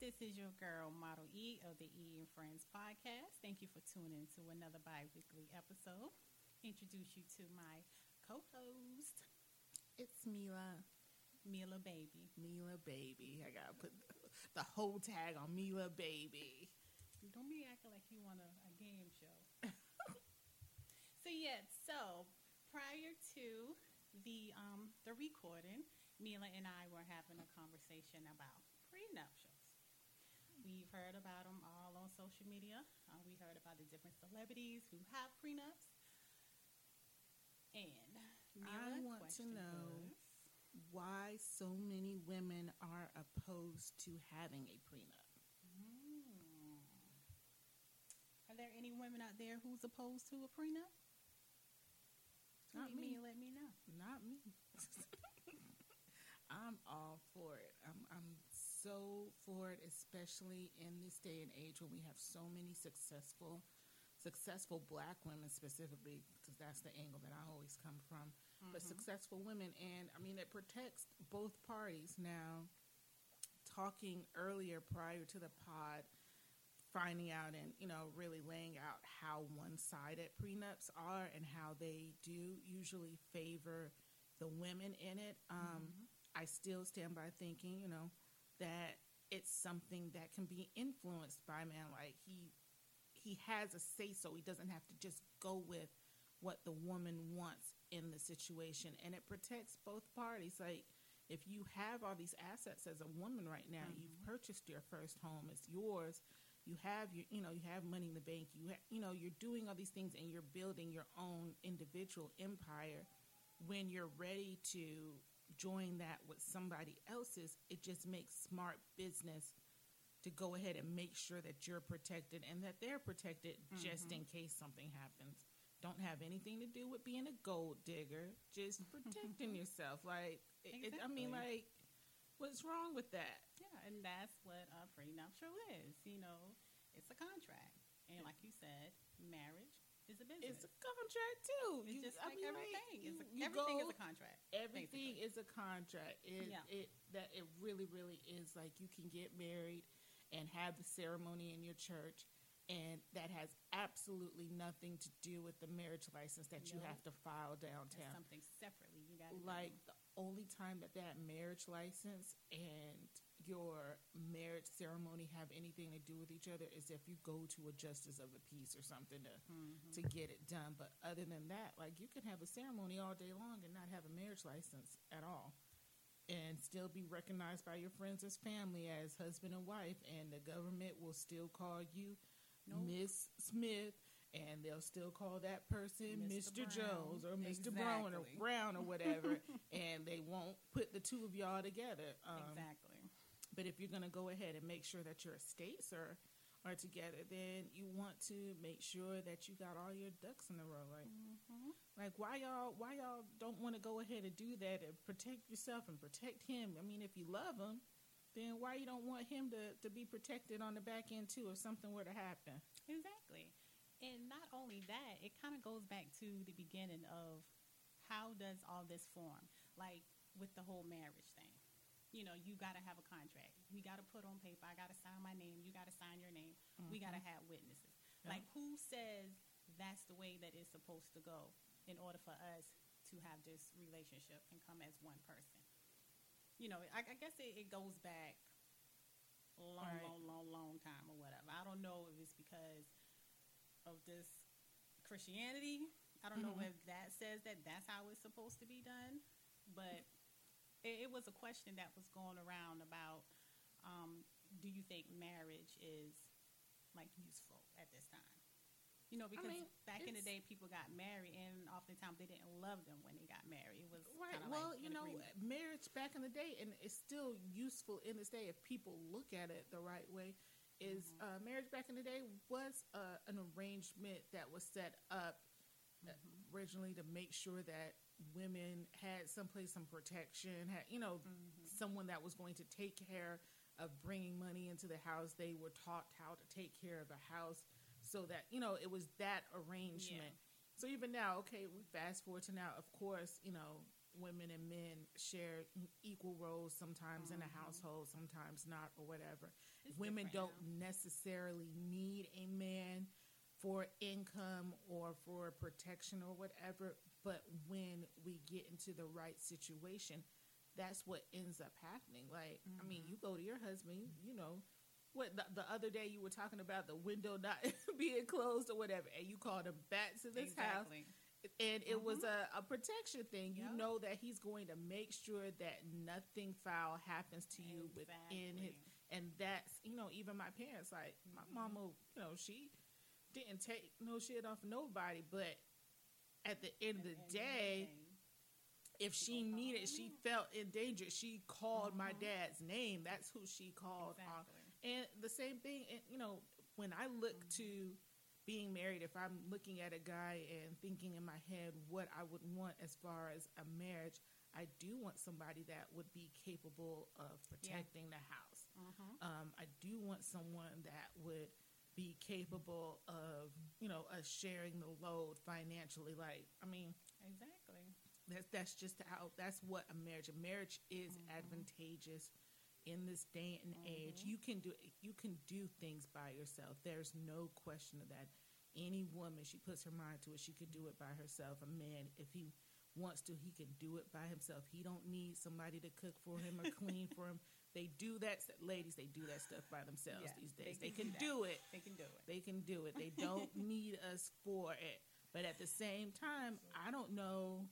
This is your girl, Model E of the E and Friends podcast. Thank you for tuning in to another bi weekly episode. Introduce you to my co host, It's Mila. Mila Baby. Mila Baby. I gotta put the whole tag on Mila Baby. Don't be acting like you want a, a game show. so yeah, so prior to the um the recording, Mila and I were having a conversation about prenuptials. We've heard about them all on social media. Uh, we heard about the different celebrities who have prenups. And Mila I want to know was- why so many women are opposed to having a prenup. Hmm. Are there any women out there who's opposed to a prenup? Not Tweet me. Let me know. Not me. I'm all for it. I'm, I'm so for it, especially in this day and age when we have so many successful, successful black women specifically, because that's the angle that I always come from. But successful women, and I mean, it protects both parties. Now, talking earlier prior to the pod, finding out and you know really laying out how one-sided prenups are and how they do usually favor the women in it um, i still stand by thinking you know that it's something that can be influenced by a man like he he has a say so he doesn't have to just go with what the woman wants in the situation. And it protects both parties. Like if you have all these assets as a woman right now mm-hmm. you've purchased your first home it's yours. You have your you know you have money in the bank. You ha- you know you're doing all these things and you're building your own individual empire. When you're ready to join that with somebody else's it just makes smart business to go ahead and make sure that you're protected and that they're protected just mm-hmm. in case something happens don't have anything to do with being a gold digger just protecting yourself like it, it- i mean like what's wrong with that Yeah, and that's what a prenuptial is. You know, it's a contract, and like you said, marriage is a business. It's a contract too. It's You- just I like mean, everything. you- It's a, you everything go- is a contract. Everything basically. is a contract. It, Yeah. it that it really, really is like you can get married and have the ceremony in your church, and that has absolutely nothing to do with the marriage license that you have to file That's downtown. something separately. You got Like the only time that that marriage license and your marriage ceremony have anything to do with each other is if you go to a justice of the peace or something to Mm-hmm. to get it done. But other than that, like you can have a ceremony all day long and not have a marriage license at all. And still be recognized by your friends as family as husband and wife, and the government will still call you Nope. Miss Smith, and they'll still call that person Mr. Mr. Jones or Mr. Brown or Brown or whatever, and they won't put the two of y'all together. Um, exactly. but if you're going to go ahead and make sure that your estates are are together, then you want to make sure that you got all your ducks in a row. right? Mm-hmm. Like why y'all why y'all don't want to go ahead and do that and protect yourself and protect him? I mean, if you love him, then why you don't want him to to be protected on the back end too if something were to happen? Exactly. And not only that, it kind of goes back to the beginning of how does all this form? Like with the whole marriage thing. You know, you got to have a contract. We got to put on paper. I got to sign my name. You got to sign your name. We got to mm-hmm. have witnesses. Yeah. Like, who says that's the way that it's supposed to go in order for us to have this relationship and come as one person? You know, I, I guess it, it goes back a long, Right. long, long, long time or whatever. I don't know if it's because of this Christianity. I don't know Mhm. if that says that that's how it's supposed to be done, but it, it was a question that was going around about um, do you think marriage is like useful at this time? You know, because mean, back in the day, people got married, and oftentimes they didn't love them when they got married. It was Right. Well, like you know, agreement. marriage back in the day, and it's still useful in this day if people look at it the right way. Is Mm-hmm. uh, marriage back in the day was uh, an arrangement that was set up mm-hmm. originally to make sure that women had someplace, some protection, had you know, mm-hmm. someone that was going to take care of bringing money into the house. They were taught how to take care of the house, so that you know it was that arrangement. Yeah. So even now, okay, we fast forward to now. Of course, you know, women and men share equal roles sometimes mm-hmm. in a mm-hmm. household, sometimes not, or whatever. It's women don't now. necessarily need a man for income or for protection or whatever. But when we get into the right situation, that's what ends up happening. Like, mm-hmm. I mean, you go to your husband, you know, what the, the, other day you were talking about the window not being closed or whatever, and you called him back to this exactly. house. And it mm-hmm. was a, a, protection thing. You yep. know that he's going to make sure that nothing foul happens to you exactly. within his. And that's, you know, even my parents, like, mm-hmm. my mama, you know, she didn't take no shit off nobody, but at the end of the day, if she needed, she felt endangered, she called my mm-hmm. dad's name. That's who she called on. And the same thing, and, you know, when I look mm-hmm. to being married, if I'm looking at a guy and thinking in my head what I would want as far as a marriage, I do want somebody that would be capable of protecting yeah. the house. Mm-hmm. Um, I do want someone that would be capable of, you know, us sharing the load financially. Like, I mean, exactly. That's that's just how that's what a marriage. A marriage is mm-hmm. advantageous in this day and mm-hmm. age. You can do you can do things by yourself. There's no question of that. Any woman, she puts her mind to it, she can do it by herself. A man, if he wants to, he can do it by himself. He don't need somebody to cook for him or clean for him. They do that, ladies. They do that stuff by themselves yeah, these days. They can, they can do, do it. They can do it. They can do it. They don't need us for it. But at the same time, I don't know.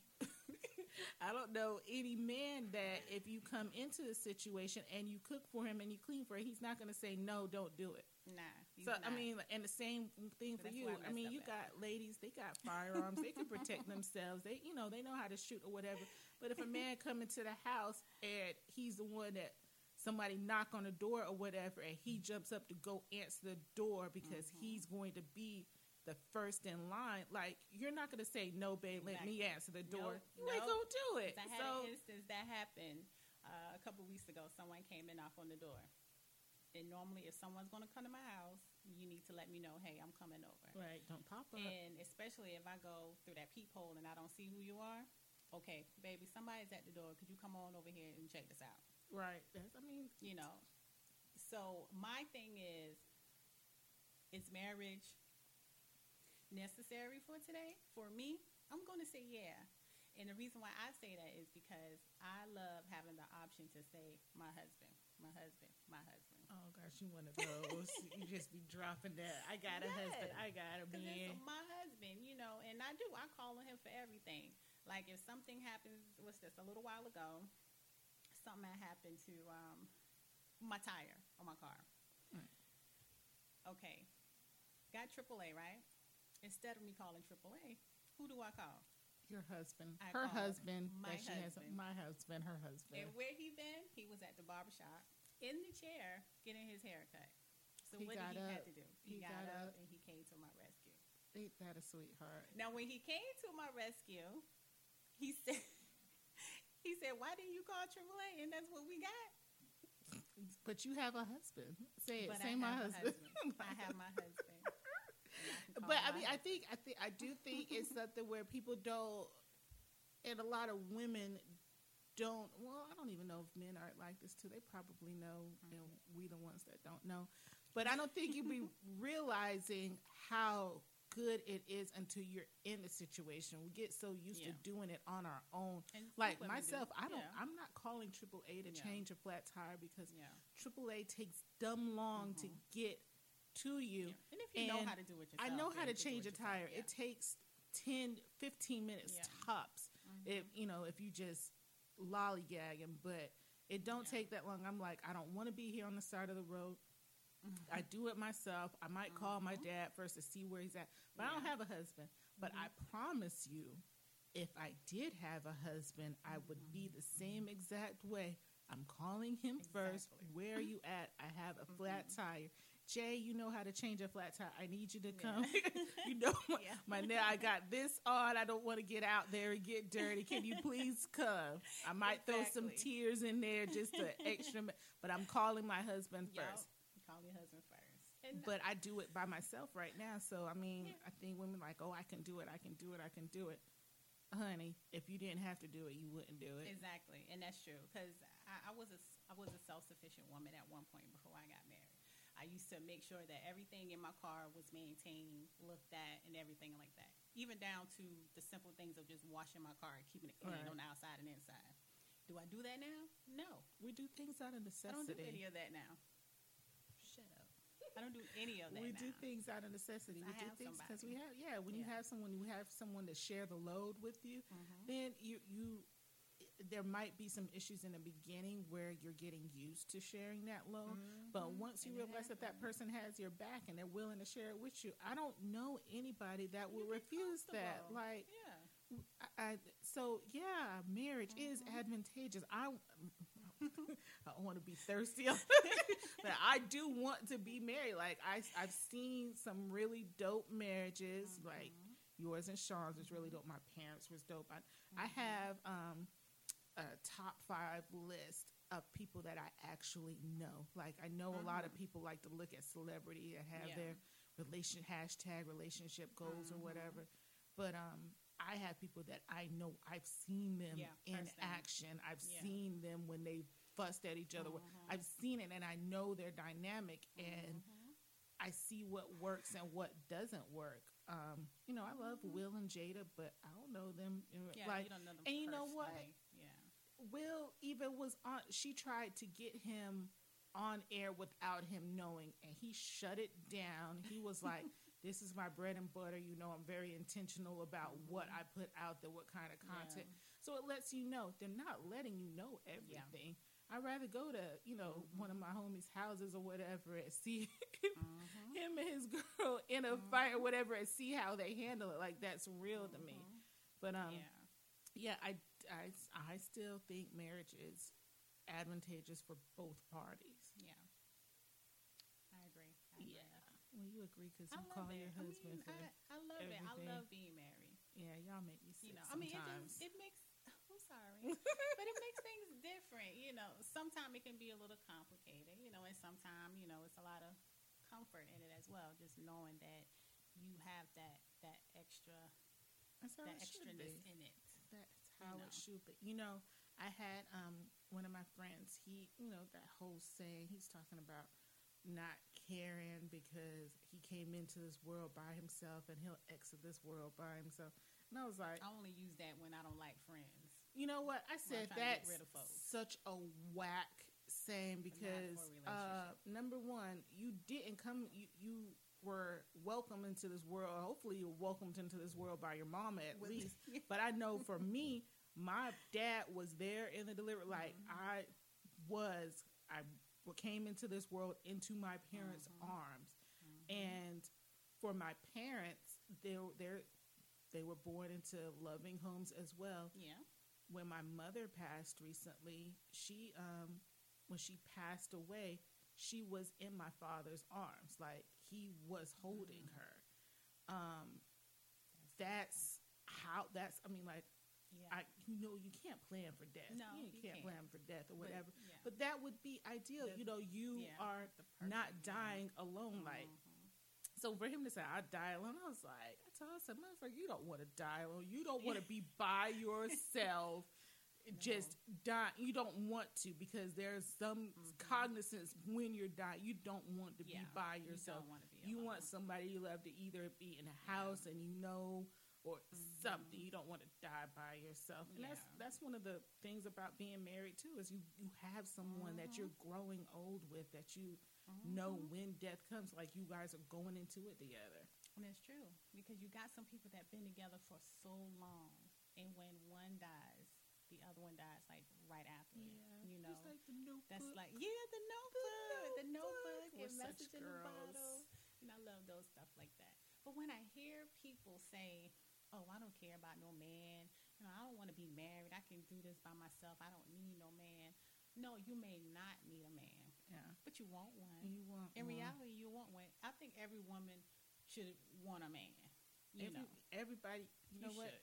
I don't know any man that if you come into a situation and you cook for him and you clean for him, he's not going to say no, don't do it. Nah. So not. I mean, and the same thing for you. I, I mean, you at. got ladies; they got firearms. they can protect themselves. They, you know, they know how to shoot or whatever. But if a man come into the house and he's the one that somebody knock on the door or whatever, and he jumps up to go answer the door because mm-hmm. he's going to be the first in line. Like you're not going to say no, babe. Exactly. Let me answer the door. Nope. Like nope. go do it. I had so, an instance that happened uh, a couple weeks ago. Someone came and knocked on the door. And normally, if someone's going to come to my house, you need to let me know, hey, I'm coming over. Right. Don't pop up. And especially if I go through that peephole and I don't see who you are, okay, baby, somebody's at the door. Could you come on over here and check this out? Right. That's, I mean, you know. So my thing is, it's marriage necessary for today? For me, I'm going to say yeah. And the reason why I say that is because I love having the option to say my husband, my husband, my husband. Oh gosh, you one of those. you just be dropping that. I got a husband. I got a man. My husband, you know, and I do. I call on him for everything. Like if something happens, what's this? A little while ago, something that happened to um, my tire on my car. Mm. Okay, got AAA right. Instead of me calling AAA, who do I call? Your husband, I her husband. My husband. Has, my husband, her husband. And where he been? He was at the barbershop in the chair getting his hair cut. So he what did he up. have to do? He, he got, got up, up and he came to my rescue. Ain't that a sweetheart? Now, when he came to my rescue, he said, he said, "Why didn't you call AAA?" And that's what we got. But you have a husband. Say it. But Say my husband. husband. I have my husband. But I mean, I think I think I do think it's something where people don't, and a lot of women don't. Well, I don't even know if men aren't like this too. They probably know, and we the ones that don't know. But I don't think you'd be realizing how good it is until you're in the situation. We get so used yeah. to doing it on our own. And like myself, I don't. Yeah. I'm not calling AAA to yeah. change a flat tire because AAA takes dumb long mm-hmm. to get to you. And if you and know how to do it yourself, I know how to change a tire. It takes 10, 15 minutes tops. Mm-hmm. If you know, if you just lollygagging, but it don't take that long. I'm like, I don't want to be here on the side of the road. Mm-hmm. I do it myself. I might mm-hmm. call my mm-hmm. dad first to see where he's at, but yeah. I don't have a husband. But mm-hmm. I promise you, if I did have a husband, I would be the same exact way. I'm calling him exactly. first. Where are you at? I have a flat mm-hmm. tire. Jay, you know how to change a flat tire. I need you to come. Yeah. you know, my, yeah. my nail. I got this on. I don't want to get out there and get dirty. Can you please come? I might exactly. throw some tears in there just to extra, but I'm calling my husband yep. first. Call your husband first. And but I do it by myself right now. So I mean, yeah. I think women like, oh, I can do it. I can do it. I can do it. Honey, if you didn't have to do it, you wouldn't do it. Exactly, and that's true. Because I, I was a I was a self sufficient woman at one point before I got married. I used to make sure that everything in my car was maintained, looked at, and everything like that. Even down to the simple things of just washing my car and keeping it clean right. on the outside and inside. Do I do that now? No. We do things out of necessity. I don't do any of that now. Shut up. I don't do any of that. we now. do things out of necessity. We I do things because we have yeah. When yeah. you have someone, you have someone to share the load with you. Mm-hmm. Then you you there might be some issues in the beginning where you're getting used to sharing that load. Mm-hmm. But once you and realize that that person has your back and they're willing to share it with you, I don't know anybody that will refuse that. Like, yeah. I, I, so yeah, marriage mm-hmm. is advantageous. I I don't want to be thirsty, but I do want to be married. Like I, I've seen some really dope marriages, mm-hmm. like yours and Sean's was really dope. My parents was dope. I, I mm-hmm. have um, a top five list of people that I actually know. Like I know a lot of mm-hmm. people like to look at celebrity and have yeah. their relation hashtag relationship goals mm-hmm. or whatever. But um I have people that I know I've seen them yeah, in action. I've yeah. seen them when they fussed at each other. Mm-hmm. I've seen it and I know their dynamic and mm-hmm. I see what works and what doesn't work. Um, you know, I love mm-hmm. Will and Jada, but I don't know them. Yeah, like, you don't know them and personally. you know what? Will even was on. She tried to get him on air without him knowing, and he shut it down. He was like, "This is my bread and butter. You know, I'm very intentional about what I put out there, what kind of content." Yeah. So it lets you know they're not letting you know everything. Yeah. I'd rather go to, you know, mm-hmm. one of my homies' houses or whatever and see mm-hmm. him and his girl in a mm-hmm. fight or whatever and see how they handle it. Like that's real to me. Mm-hmm. But um yeah. yeah, I I, I still think marriage is advantageous for both parties. Yeah. I agree. I yeah. Well, you agree because you call your husband I, mean, I, I love everything. it. I love being married. Yeah, y'all make me sick you know, sometimes. I mean, it, just, it makes. I'm sorry, but it makes things different. You know, sometimes it can be a little complicated. You know, and sometimes you know it's a lot of comfort in it as well. Just knowing that you have that that extra that extraness in it. How it should be. You know, I had um, one of my friends. He, you know, that whole saying. He's talking about not caring because he came into this world by himself and he'll exit this world by himself. And I was like, I only use that when I don't like friends. You know what? I said that's such a whack saying because uh, number one, you didn't come. You you were welcomed into this world. Hopefully, you were welcomed into this world by your mama at With, least. but I know for me, my dad was there in the delivery. Like mm-hmm. I was, I came into this world into my parents' mm-hmm. arms, mm-hmm. and for my parents, they they they were born into loving homes as well. Yeah. When my mother passed recently, she um when she passed away, she was in my father's arms. Like he was holding mm-hmm. her. Um, that's how. That's. I mean, like. Yeah. I, you know, you can't plan for death. No, you, you can't, can't, plan for death or whatever. But, yeah. but that would be ideal. The, you know, you yeah, are not dying alone. Mm-hmm. Like, so for him to say, I die alone, I was like, I told him, motherfucker, you don't want to die alone. You don't want to be by yourself just die. You don't want to because there's some mm-hmm. cognizance when you're dying. You don't want to yeah, be by yourself. You, you want somebody you love to either be in a house yeah. and you know or mm-hmm. something. You don't want to die by yourself. And yeah. that's that's one of the things about being married too is you you have someone mm-hmm. that you're growing old with that you know mm-hmm. when death comes like you guys are going into it together. And it's true because you got some people that've been together for so long and when one dies other one dies like right after yeah. You know, like that's like yeah, the notebook, the notebook, the notebook and message in the bottle. And I love those stuff like that. But when I hear people say, "Oh, I don't care about no man," you know, I don't want to be married. I can do this by myself. I don't need no man. No, you may not need a man. Yeah, but you want one. You want in one. reality, you want one. I think every woman should want a man. You every, know, everybody, you know You what?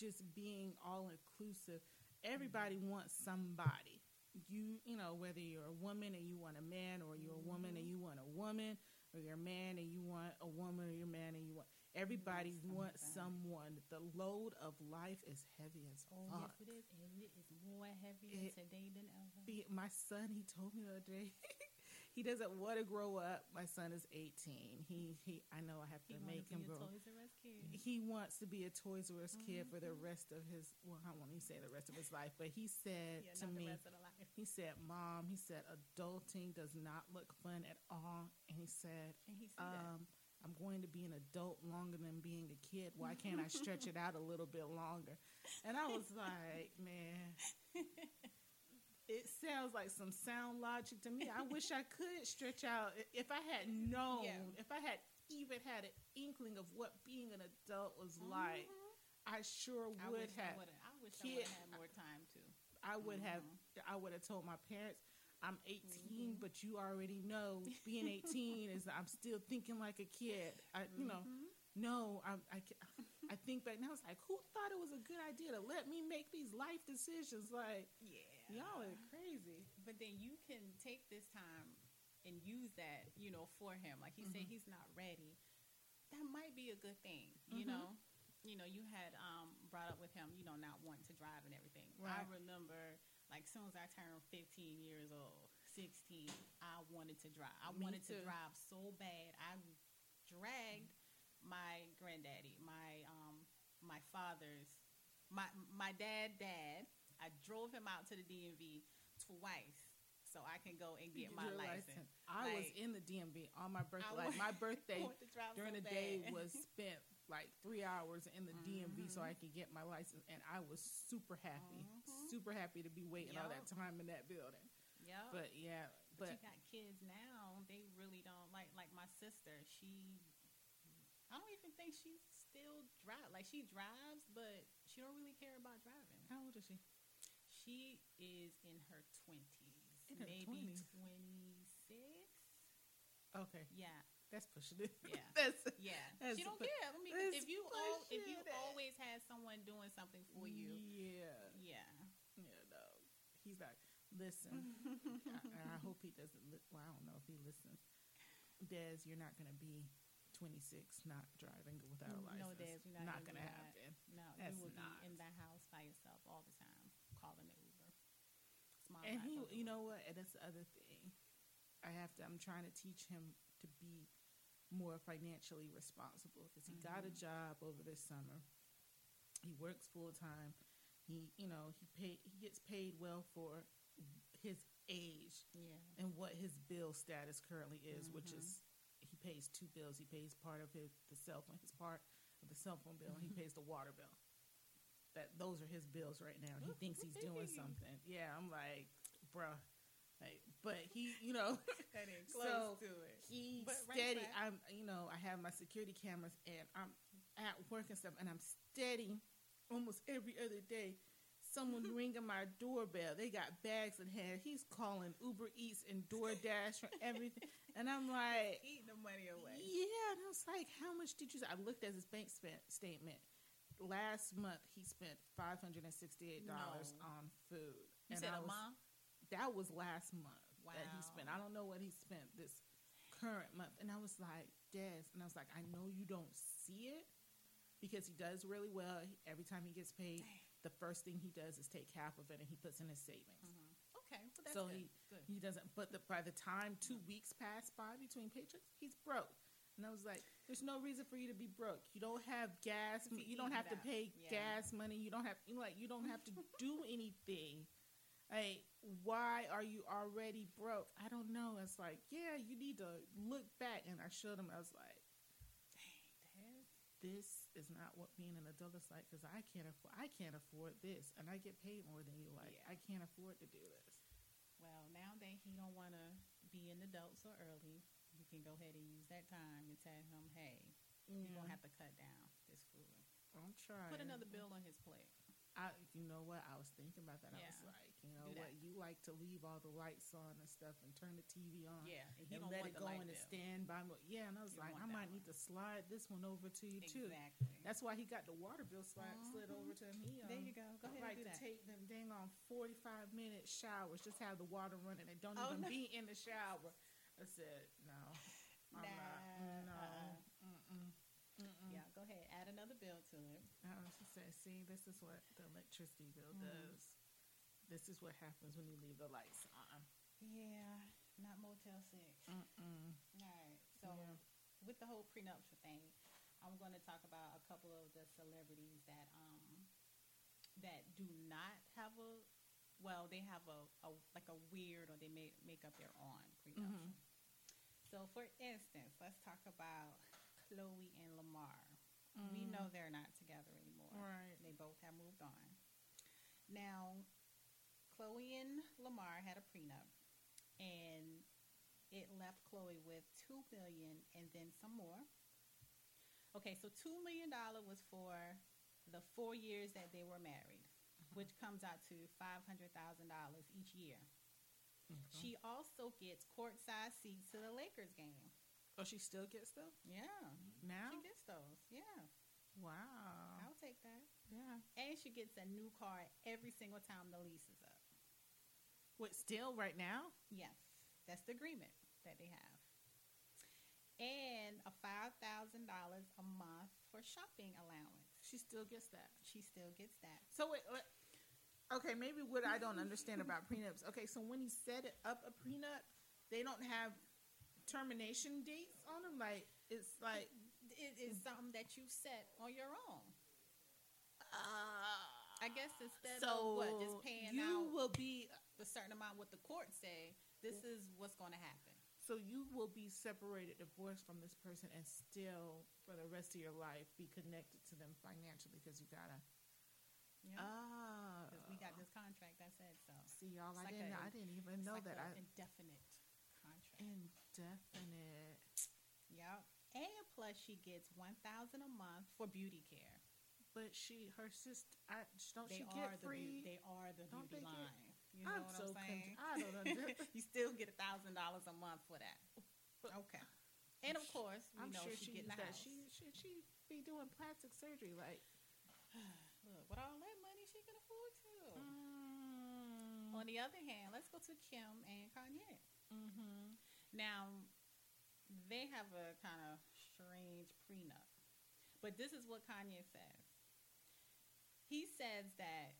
Just being all inclusive. Everybody mm-hmm. wants somebody. You, you know, whether you're a woman and you want a man, or you're a woman and mm-hmm. you want a woman, or you're a man and you want a woman, or you're a man and you want. Everybody wants someone. The load of life is heavy as Oh fuck. yes, it is, and it is more heavy It- today than ever. Be- My son, he told me the other day, he doesn't want to grow up. My son is 18. He, he, I know I have He to wanna make him grow. Toys R Us kid. He wants to be a Toys R Us kid for the Mhm. rest of his. Well, I won't even say the rest of his life, but he said Yeah, to me, the rest of the life. he said, "Mom," he said, "adulting does not look fun at all." And he said, And he said um, "I'm going to be an adult longer than being a kid. Why can't I stretch it out a little bit longer?" And I was like, "Man." It sounds like some sound logic to me. I wish I could stretch out. If I had known, Yeah. if I had even had an inkling of what being an adult was like, Mhm. I sure would I have. have. I wish I would have had more time too. I would have. Mhm. I would have told my parents, "I'm 18, Mhm. but you already know being 18 is I'm still thinking like a kid." I, you know, Mhm. no, I, I, I think back now. It's like, who thought it was a good idea to let me make these life decisions? Like, Yeah. Y'all are crazy. But then you can take this time and use that, you know, for him. Like he said, Mhm. he's not ready. That might be a good thing, you Mhm. know. You know, you had um, brought up with him, you know, not wanting to drive and everything. I remember, like, soon as I turned 15 years old, 16, I wanted to drive. I Me wanted too. to drive so bad. I dragged my granddaddy, my um, my father's, my my dad, dad. I drove him out to the DMV twice so I can go and get my Your license. I was in the DMV on my birthday. Like my birthday want to drive during so the day was spent like three hours in the DMV so. I could get my license, and I was super happy, Mhm. super happy to be waiting all that time in that building. Yeah, But yeah, But, but you got kids now, they really don't like like my sister, she I don't even think she still drive. Like she drives, but she don't really care about driving. how old is she? She is in her twenties. In her maybe 20s? twenty six. Okay, Yeah. that's pushing it. Yeah. that's Yeah. That's she don't pu- care. I mean if you all if you it. always had someone doing something for you, Yeah, yeah. yeah. No, he's like, listen, I- and I hope he doesn't. Li- well, I don't know if he listens. Des, you're not going to be 26 not driving without a license. No. Des, you're not going gonna to happen. No, That's you would not. be in the house by yourself all the time, calling an Small And he, you know what? And that's the other thing. I have to. I'm trying to teach him to be more financially responsible because he got a Mhm. job over this summer. He works full time. He, you know, he pay. He gets paid well for his age yeah, and what his bill status currently is, which Mhm. is he pays two bills. He pays part of his the cell phone, his part of the cell phone bill, and he pays the water bill. That those are his bills right now, he thinks he's doing something. Yeah, I'm like, bruh. Like, but he, you know, that ain't close to it. he But steady. I'm, you know, I have my security cameras, and I'm at work and stuff, and I'm steady almost every other day. Someone ringing my doorbell. They got bags in hand. He's calling Uber Eats and DoorDash for everything, and I'm like, Eating the money away. yeah. And I was like, how much did you? I looked at his bank spent statement. Last month, he spent five hundred and sixty-eight dollars No. on food. You and said I a was, month? That was last month that he spent. I don't know what he spent this current month. And I was like, Des, and I was like, I know you don't see it because he does really well. He- Every time he gets paid, the first thing he does is take half of it and he puts in his savings. Mhm. Okay, well, that's So good. he- good. He doesn't. But the, by the time two weeks pass by between paychecks, he's broke. And I was like, "There's no reason for you to be broke. You don't have gas. You don't have to pay yeah. gas money. You don't have you know, like you don't have to do anything. Like, why are you already broke? I don't know. It's like, yeah, you need to look back. And I showed him. I was like, Dad, this is not what being an adult is like because I can't afford. I can't afford this, and I get paid more than you. Like, Yeah. I can't afford to do this. Well, now that he don't want to be an adult so early, can go ahead and use that time and tell him, hey, you're going to have to cut down this food. I'm trying. Put another bill on his plate. I, you know what? I was thinking about that. I was like, you know what? You like to leave all the lights on and stuff and turn the TV on. Yeah, and and let it go in a bill. standby mode. Yeah, and I was You like, I might one. need to slide this one over to you too. Exactly. That's why he got the water bill slide, slid Mhm. over to him. He, um, there you go. Go ahead like and do to that. take them dang on forty five minute showers, just have the water running and don't Oh, even no. be in the shower. I said, no, I'm Nah, not. No, uh-uh. mm-mm, mm-mm. Yeah, go ahead. Add another bill to it. I was just saying, see, this is what the electricity bill Mhm. does. This is what happens when you leave the lights on. Yeah, not Motel Six. Mm-mm. All right. So Yeah. with the whole prenuptial thing, I'm going to talk about a couple of the celebrities that um that do not have a well, they have a, a like a weird or they make make up their own prenuptial. Mhm. So for instance, let's talk about Khloe and Lamar. We know they're not together anymore. Mm. Right. They both have moved on. Now, Khloe and Lamar had a prenup, and it left Khloe with two million and then some more. Okay, so two million dollar was for the four years that they were married, which comes out to five hundred thousand dollars each year. Okay. She also gets courtside seats to the Lakers game. oh, she still gets those Yeah, mm-hmm. now. she gets those. Yeah, wow. I'll take that. Yeah. And she gets a new car every single time the lease is up. What? Still right now? Yes, that's the agreement that they have. And a five thousand dollars a month for shopping allowance. She still gets that. She still gets that. So wait, wait. Okay, maybe what I don't understand about prenups. Okay, so when you set up a prenup, they don't have termination dates on them. Like it's like It is something that you set on your own. uh, I guess instead so of what just paying out you out will be the certain amount what the court say, this is what's going to happen. so you will be separated, divorced from this person, and still for the rest of your life be connected to them financially because you gotta. Yeah, Ah, because we got this contract that said so. see y'all. it's I like didn't. I didn't even It's know like that. a I indefinite contract. indefinite. Yep. And plus, she gets one thousand a month for beauty care. But she, her sister, I, don't They she get free? beau- they are the Don't beauty get- line. You know I'm what so I'm saying? con- I don't understand. you still get a thousand dollars a month for that. Okay. And of course, we I'm know sure she she that. house. She should she be doing plastic surgery like. Look, with all that money, she can afford to. Mm, On the other hand, let's go to Kim and Kanye. mm-hmm. Now, they have a kind of strange prenup. But this is what Kanye says. He says that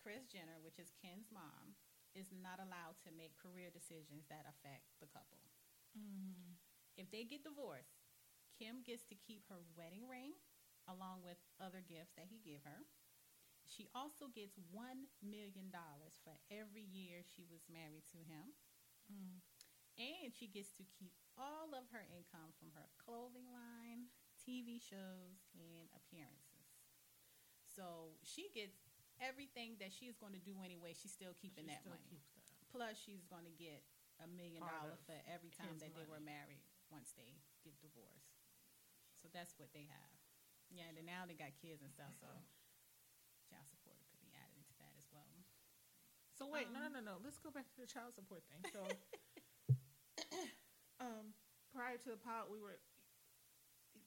Kris Jenner, which is Kim's mom, is not allowed to make career decisions that affect the couple. Mm-hmm. If they get divorced, Kim gets to keep her wedding ring along with other gifts that he gave her. She also gets $1 million for every year she was married to him. Mm. And she gets to keep all of her income from her clothing line, TV shows, and appearances. So she gets everything that she's going to do anyway. She's still keeping She that still money. that. Plus, she's going to get a million dollars for every time that they were married once they get divorced. So that's what they have. Yeah, and now they got kids and stuff, so child support could be added into that as well. So wait, no, Um, no, no, no. Let's go back to the child support thing. So, um, prior to the pod, we were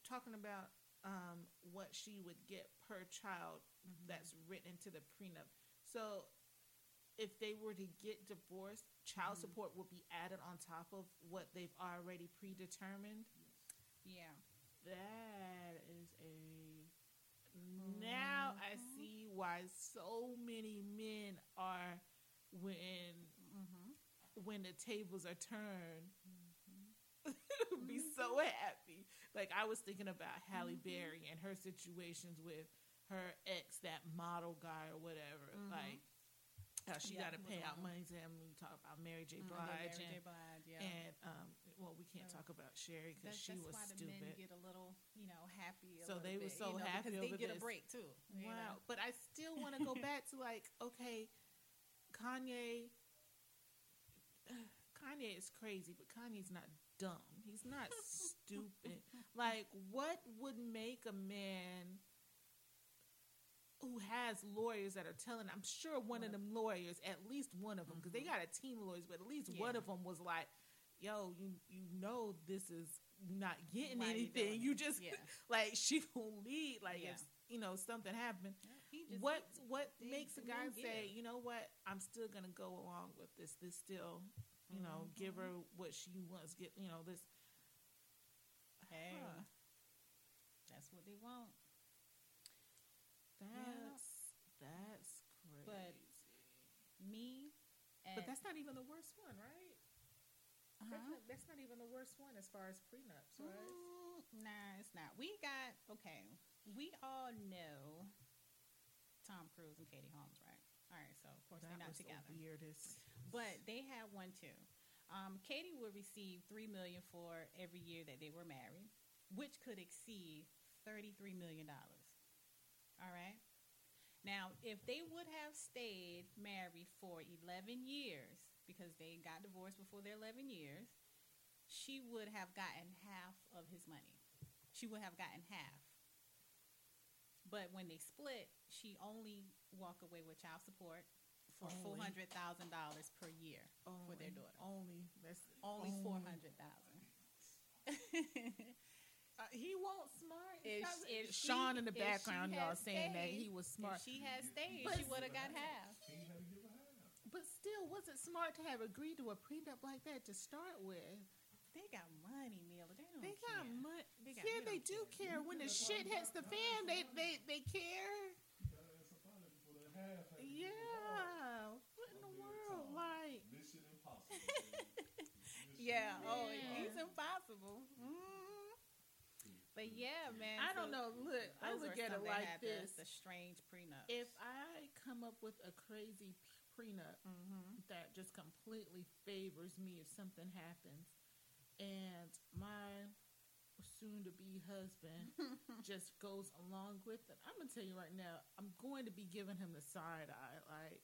talking about um what she would get per child Mm-hmm. that's written into the prenup. So, if they were to get divorced, child Mhm. support would be added on top of what they've already predetermined. Yeah. That is a. Now I Mhm. see why so many men are when Mm-hmm. when the tables are turned be so happy. Like I was thinking about Halle Mhm. Berry and her situations with her ex, that model guy or whatever. Mhm. Like how she Yeah, got to pay out on- money to him. We talk about Mary J. Blige Mary and, J. Blige, yeah. and um, well, we can't Yeah. talk about Sherry because she was why the men stupid. get a little, you know, happy. So they were bit, so you know, happy because they get this. a break too. Wow. know? But I still want to go back to like, okay, Kanye. Kanye is crazy, but Kanye's not dumb. He's not stupid. Like, what would make a man who has lawyers that are telling. I'm sure one of them lawyers, at least one of them, because they mm-hmm. got a team of lawyers, but at least one of them was like, "Yo, you you know this is not getting Why anything. doing You just Yeah. like she will lead. Like Yeah. if you know something happened, just what what makes a guy say, you know what, I'm still gonna go along with this. This still, you know, give her what she wants. Get you know this. Hey, Huh. that's what they want. That's that's crazy. But- Me, and, But that's not even the worst one, right? uh-huh. That's, not, that's not even the worst one as far as prenups, right? Mm, nah, it's not. We got okay. We all know Tom Cruise and Katie Holmes, right? All right, so of course that they're not together, the weirdest. but they had one too. Um, Katie would receive three million for every year that they were married, which could exceed thirty-three million dollars. All right. Now, if they would have stayed married for eleven years, because they got divorced before their eleven years, she would have gotten half of his money. She would have gotten half. But when they split, she only walk away with child support for four hundred thousand dollars per year for their daughter. Only that's Only four hundred thousand. Uh, he won't smart. If- Because- if she- Sean in the background, y'all had saying that he was smart. If she had stayed, But- she would have got half. King had to give her half. But still, was it smart to have agreed to a prenup like that to start with? They got money, Mila. They don't They got care. money. They got- yeah, they they don't do care. When the shit hits the fan, they they they care. You gotta ask some finance before that half. had to give her half. Yeah. What in the world? Like, Mission impossible. Mission Yeah. Oh, Yeah. he's impossible. Mm. But yeah, man. I don't know. Look, I those look were at it like this. The, the strange prenup. If I come up with a crazy prenup mm-hmm. that just completely favors me if something happens, and my soon to be husband just goes along with it, I'm gonna tell you right now, I'm going to be giving him the side eye. Like,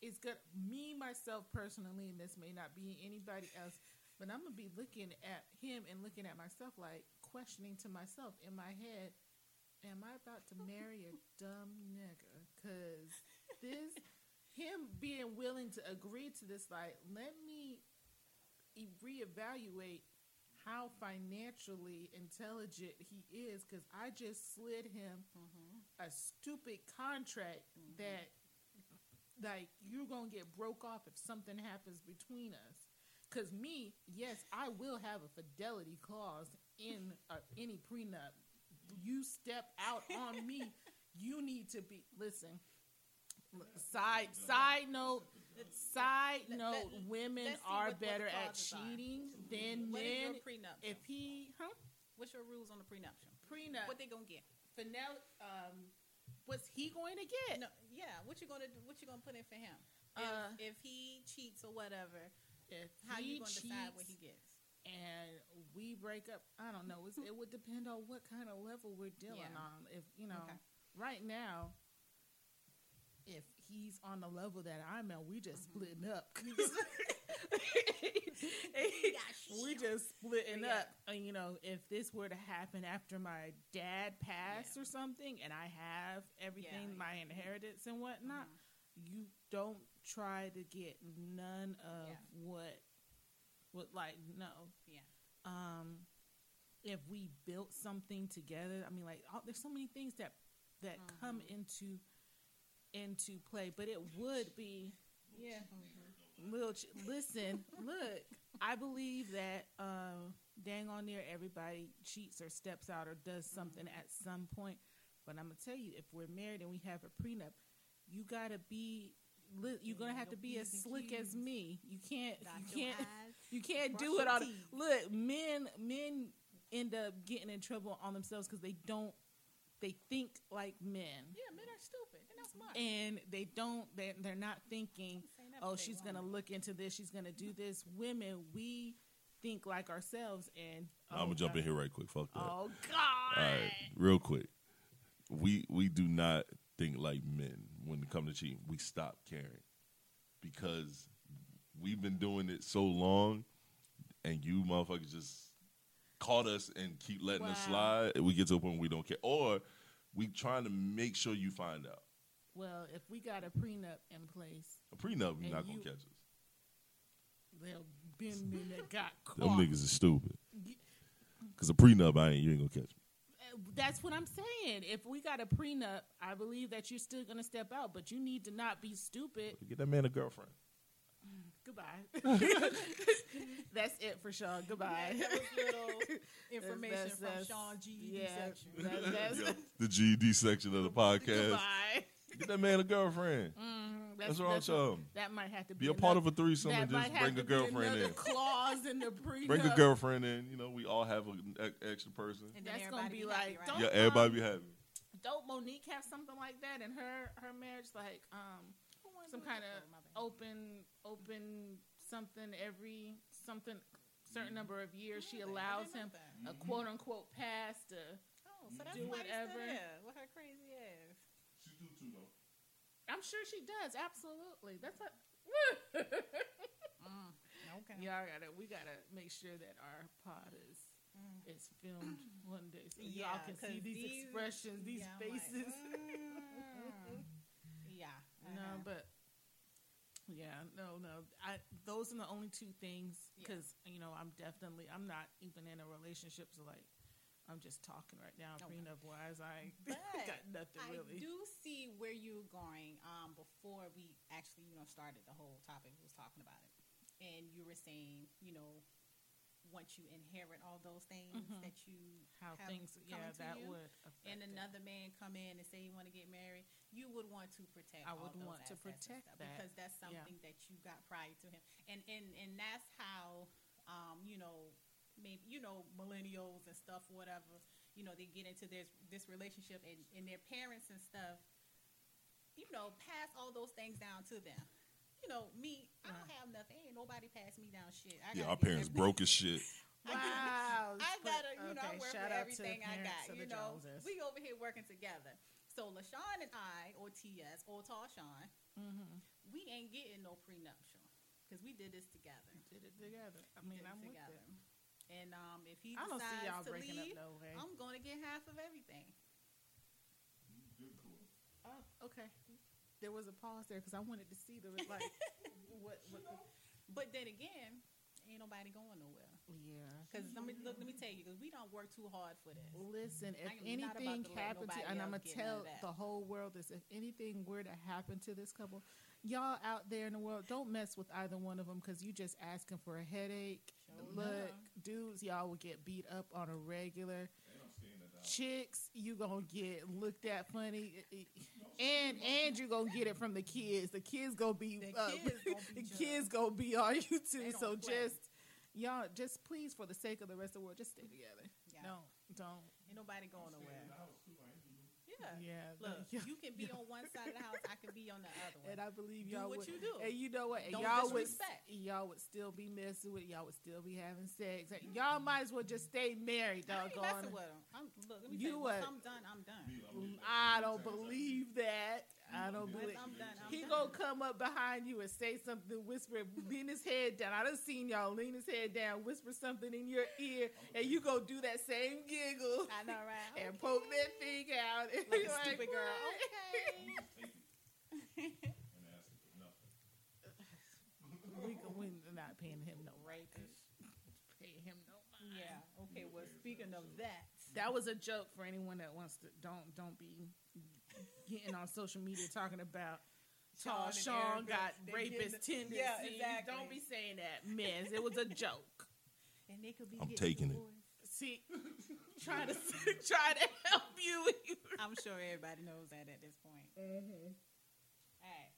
it's good. Me myself personally, and this may not be anybody else, but I'm gonna be looking at him and looking at myself, like questioning to myself in my head. Am I about to marry a dumb nigga? Cause this, him being willing to agree to this, like, let me reevaluate how financially intelligent he is. Cause I just slid him Mm-hmm. a stupid contract that, like, you're gonna get broke off if something happens between us. Cause me, yes, I will have a fidelity clause in uh, any prenup. You step out on me, you need to be listen. Side side note, side Let- note, let- women are what- what better at clauses are. cheating than What is your men. prenup? If he, huh? What's your rules on the prenuptial? Prenup, What they gonna get? Finel, um, what's he going to get? No, yeah. What you gonna do? What you gonna put in for him? If, Uh, if he cheats or whatever, If how you gonna decide what he gets? and we break up, I don't know. It would depend on what kind of level we're dealing Yeah. on. If you know, Okay. right now, if he's on the level that I'm at, we just Mm-hmm. splitting up. we just splitting Yeah. up. And you know, if this were to happen after my dad passed Yeah. or something, and I have everything, Yeah. my inheritance and whatnot, Mhm. you don't try to get none of what, what like no. Yeah. Um, if we built something together, I mean, like all, there's so many things that that come Mhm. into into play, but it would be Yeah. Lil, ch- listen, look. I believe that uh, dang on near everybody cheats or steps out or does something Mm-hmm. at some point. But I'm gonna tell you, if we're married and we have a prenup, you gotta be. li- You're gonna have to be as slick as me. You can't. You can't. You can't do it all. Look, men men end up getting in trouble on themselves because they don't. They think like men, Yeah, men are stupid. They're not smart. and they don't. They they're not thinking oh, say she's gonna look into this. She's gonna do this. Women, we think like ourselves, and I'm gonna oh, jump in here right quick. Fuck that. Oh God! All right, real quick. We we do not think like men when it comes to cheating. We stop caring because we've been doing it so long, and you motherfuckers just caught us and keep letting us slide. We get to a point where we don't care, or We trying to make sure you find out. Well, if we got a prenup in place, A prenup, you're not gonna catch us. there'll been men that got caught. Them niggas is stupid. Cause a prenup, I ain't. You ain't gonna catch me. Uh, That's what I'm saying. If we got a prenup, I believe that you're still gonna step out, but you need to not be stupid. Get that man a girlfriend. Goodbye. That's it for Sean. Goodbye. That was little information That's- from Sean GED yeah, section. that- that's- Yeah, the GED section of the podcast. Goodbye. Get that man a girlfriend. Mhm, That's wrong with y'all. That might have to be Be a part of a threesome and just have bring to a be girlfriend another in. Clause in the prenup. Bring a girlfriend in. You know, we all have an extra person. And That's gonna everybody be happy, like, right? Yeah, everybody be happy. Don't Mo'Nique have something like that in her her marriage? Like um, some kind of open open something every something certain number of years she allows him a quote unquote pass to Oh, so do whatever. still there with her crazy ass. She do too though. I'm sure she does absolutely that's what Okay. y'all gotta we gotta make sure that our pod is is filmed one day so y'all can see these, these- expressions these yeah, I'm like, faces mm. yeah. No, uh-huh. but yeah, no, no. I those are the only two things Yeah. because you know I'm definitely I'm not even in a relationship, so like I'm just talking right now, Okay. prenup wise. I got nothing I really. I do see where you're going. Um, before we actually, you know, started the whole topic, we was talking about it, and you were saying, you know, once you inherit all those things Mhm. that you How have things, yeah, that you, would. Affect and it. another man come in and say you want to get married, you would want to protect. I all would those want to protect that. because that's Yeah. something that you got prior to him, and and and that's how, um, you know, maybe you know millennials and stuff, whatever. You know, they get into this this relationship, and and their parents and stuff, you know, pass all those things down to them. You know, me, I don't have nothing. Ain't nobody passed me down shit. I Yeah, our parents everything. broke as shit. I get- Wow, I gotta, you know, I work shout for everything I got. You know, Joneses. we over here working together. So LaShawn and I, or TS, or Tarshawn, Mhm. we ain't getting no prenuptial because we did this together. Did it together. I mean, I'm with together. it. And um, if he I don't decides see y'all to breaking leave, up no way. I'm gonna get half of everything. Oh, okay. There was a pause there because I wanted to see the like what what. The, But then again, ain't nobody going nowhere. Yeah. Cause let me look. Let me tell you, because we don't work too hard for this. Listen, if I am not about anything happened to, and I'm gonna tell the whole world this: if anything were to happen to this couple, y'all out there in the world, don't mess with either one of them because you just asking for a headache. Sure Look, enough. dudes, y'all will get beat up on a regular. Chicks, you gonna get looked at funny, and and you gonna get it from the kids. The kids gonna be, The uh, kids gonna be the kids gonna be on you too. So play. just y'all, just please, for the sake of the rest of the world, just stay together. Yeah. Don't, don't. Ain't nobody going nowhere. Yeah. Yeah, Look, yeah, you can be on one side of the house. I can be on the other one. And I believe y'all do what would, you do. And you know what? And Don't y'all would disrespect. y'all would still be messing with. Y'all would still be having sex. And Y'all might as well just stay married, I ain't doggone. messing with him. I'm, look, let me You tell you, what? once I'm done, I'm done. Mm, I don't believe that. I don't believe. I'm done, I'm he done. gonna come up behind you and say something, whisper, lean his head down. I done seen y'all lean his head down, whisper something in your ear, and you go do that same giggle I know, right? and Okay. poke that thing out. And like you're a stupid girl. "What?" Okay. we, we're not paying him no rapist. Paying him no mind. yeah. Okay. Well, speaking of that, That was a joke for anyone that wants to. Don't don't be getting on social media talking about. Tall Sean Sean Erica, got rapist getting- tendencies. Yeah, exactly. Don't be saying that, miss. It was a joke. and they could be. I'm getting taking it. divorced. See, try to try to help you. I'm sure everybody knows that at this point. mm-hmm. All right.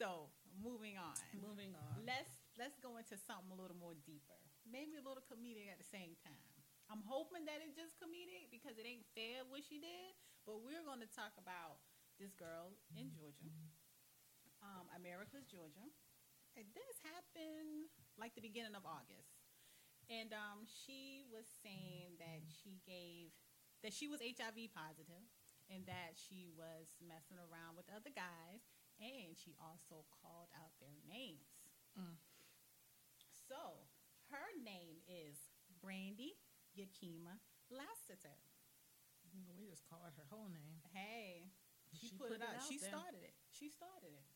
So moving on. Moving on. Let's let's go into something a little more deeper. Maybe a little comedic at the same time. I'm hoping that it's just comedic because it ain't fair what she did. But we're going to talk about this girl in Georgia, um, America's Georgia. And this happened like the beginning of August, and um, she was saying that she gave that she was HIV positive and that she was messing around with other guys, and she also called out their names. Mm. So her name is Brandy Yakima Lassiter. We just called her whole name. She, She put, put it out. out She there. started it. She started it.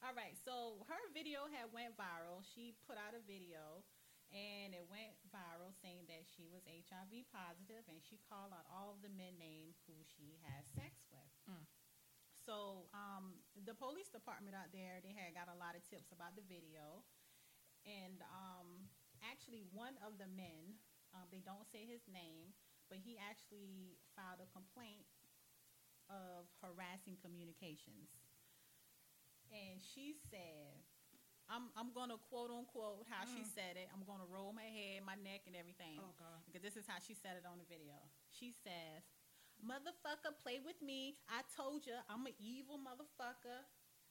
All right. So her video had went viral. She put out a video and it went viral saying that she was HIV positive and she called out all of the men named who she had sex with. Mm. So um, the police department out there, they had got a lot of tips about the video. And um, actually, one of the men, um, they don't say his name, but he actually filed a complaint of harassing communications. And she said, I'm, I'm going to quote unquote how she Mm. said it. I'm going to roll my head, my neck, and everything. Oh God. Because this is how she said it on the video. She says, Motherfucker, play with me. I told you I'm an evil motherfucker.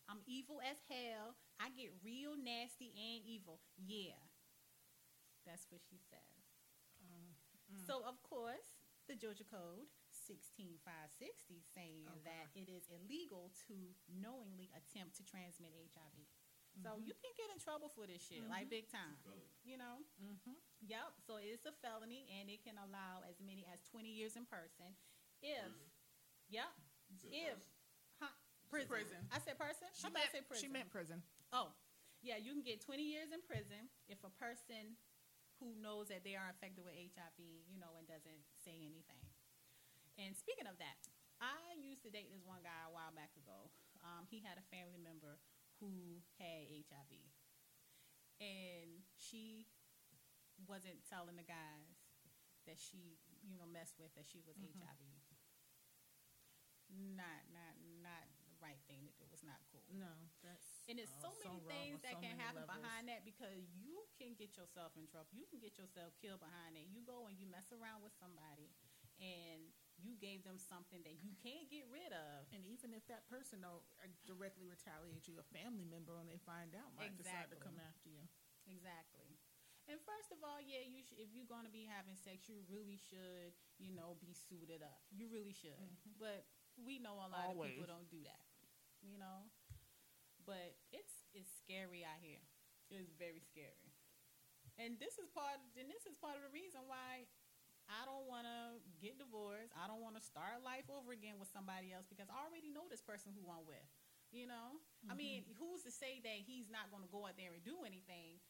I'm evil as hell. I get real nasty and evil. Yeah. That's what she says. Um, So, of course, the Georgia Code 16560 saying Okay. that it is illegal to knowingly attempt to transmit HIV. So Mhm. you can get in trouble for this shit, like big time. You know? Mm-hmm. Yep. So it's a felony, and it can allow as many as 20 years in person. If, yep, if, huh, prison. Prison. I said person. She I thought I said prison. she meant prison. Oh, yeah, you can get 20 years in prison if a person who knows that they are infected with HIV, you know, and doesn't say anything. And speaking of that, I used to date this one guy a while back ago. Um, he had a family member who had HIV. And she wasn't telling the guys that she, you know, messed with that she was Mhm. HIV. Not, not, not the right thing to do. It's not cool. No, And there's uh, so many wrong things that so can happen levels. behind that because you can get yourself in trouble. You can get yourself killed behind it. You go and you mess around with somebody and you gave them something that you can't get rid of. And even if that person don't uh, directly retaliate you, a family member when they find out might decide to come after you. Exactly. And first of all, yeah, you sh- if you're going to be having sex, you really should, you know, be suited up. You really should. Mhm. But we know a lot of people don't do that. You know? But it's it's scary out here. It's very scary. And this is part and this is part of the reason why I don't want to get divorced. I don't want to start life over again with somebody else because I already know this person who I'm with. You know? I mean, who's to say that he's not going to go out there and do anything?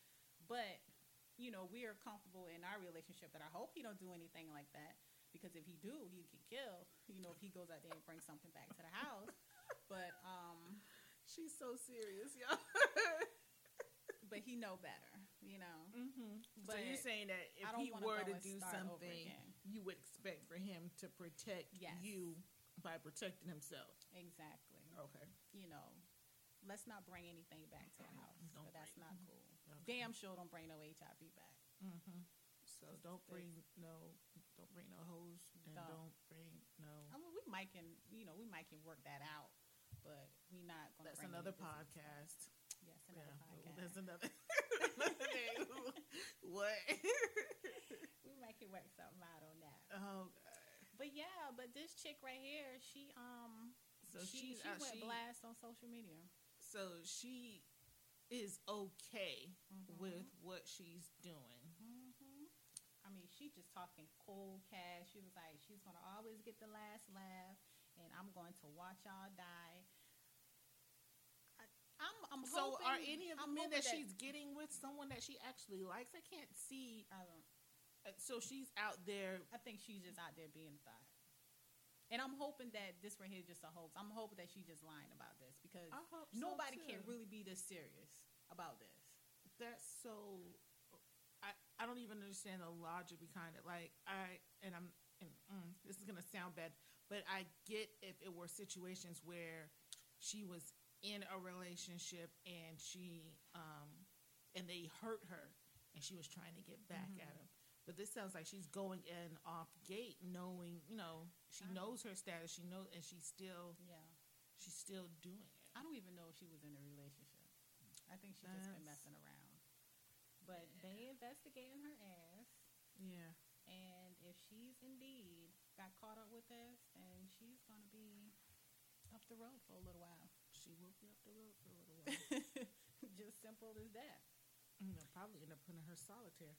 But you know, we are comfortable in our relationship that I hope he don't do anything like that because if he do, he get killed. You know, if he goes out there and brings something back to the house. But um, She's so serious, y'all. but he know better. You know. mm-hmm. So you're saying that if he were to do something, you would expect for him to protect Yes. you by protecting himself. Exactly. Okay. You know, let's not bring anything back to the house. Don't 'cause that's bring- not cool. Okay. Damn sure don't bring no HIV back. Mm-hmm. So don't bring no, don't bring no hose, and Don't. don't, bring no. I mean, we might can, you know, we might can work that out, but we not going to. That's another podcast. Yes, another Yeah, podcast. That's another. another what? we might can work something out on that. oh God. But yeah, but this chick right here, she um, So she, she went she, blast on social media. So she is okay Mhm. with what she's doing. hmm I mean, she just talking cold cash. She was like, she's gonna always get the last laugh, and I'm going to watch y'all die. I'm, So hoping, are any of the I'm men hoping that, she's getting with someone that she actually likes? I can't see. I don't. uh, So she's out there. I think she's just out there being a thought. And I'm hoping that this right here is just a hoax. I'm hoping that she's just lying about this because so, nobody too. can really be this serious about this. That's so. I I don't even understand the logic behind it. Like I and I'm and mm, this is gonna sound bad, but I get if it were situations where she was in a relationship and she um and they hurt her and she was trying to get back Mhm. at him. But this sounds like she's going in off gate, knowing you know she I- knows her status. She knows, and she's still Yeah. she's still doing it. I don't even know if she was in a relationship. I think she just been messing around. But they investigating her ass, Yeah. and if she's indeed got caught up with this, then she's gonna be up the road for a little while. She will be up the road for a little while. just simple as that. Mm, They'll probably end up putting her solitaire.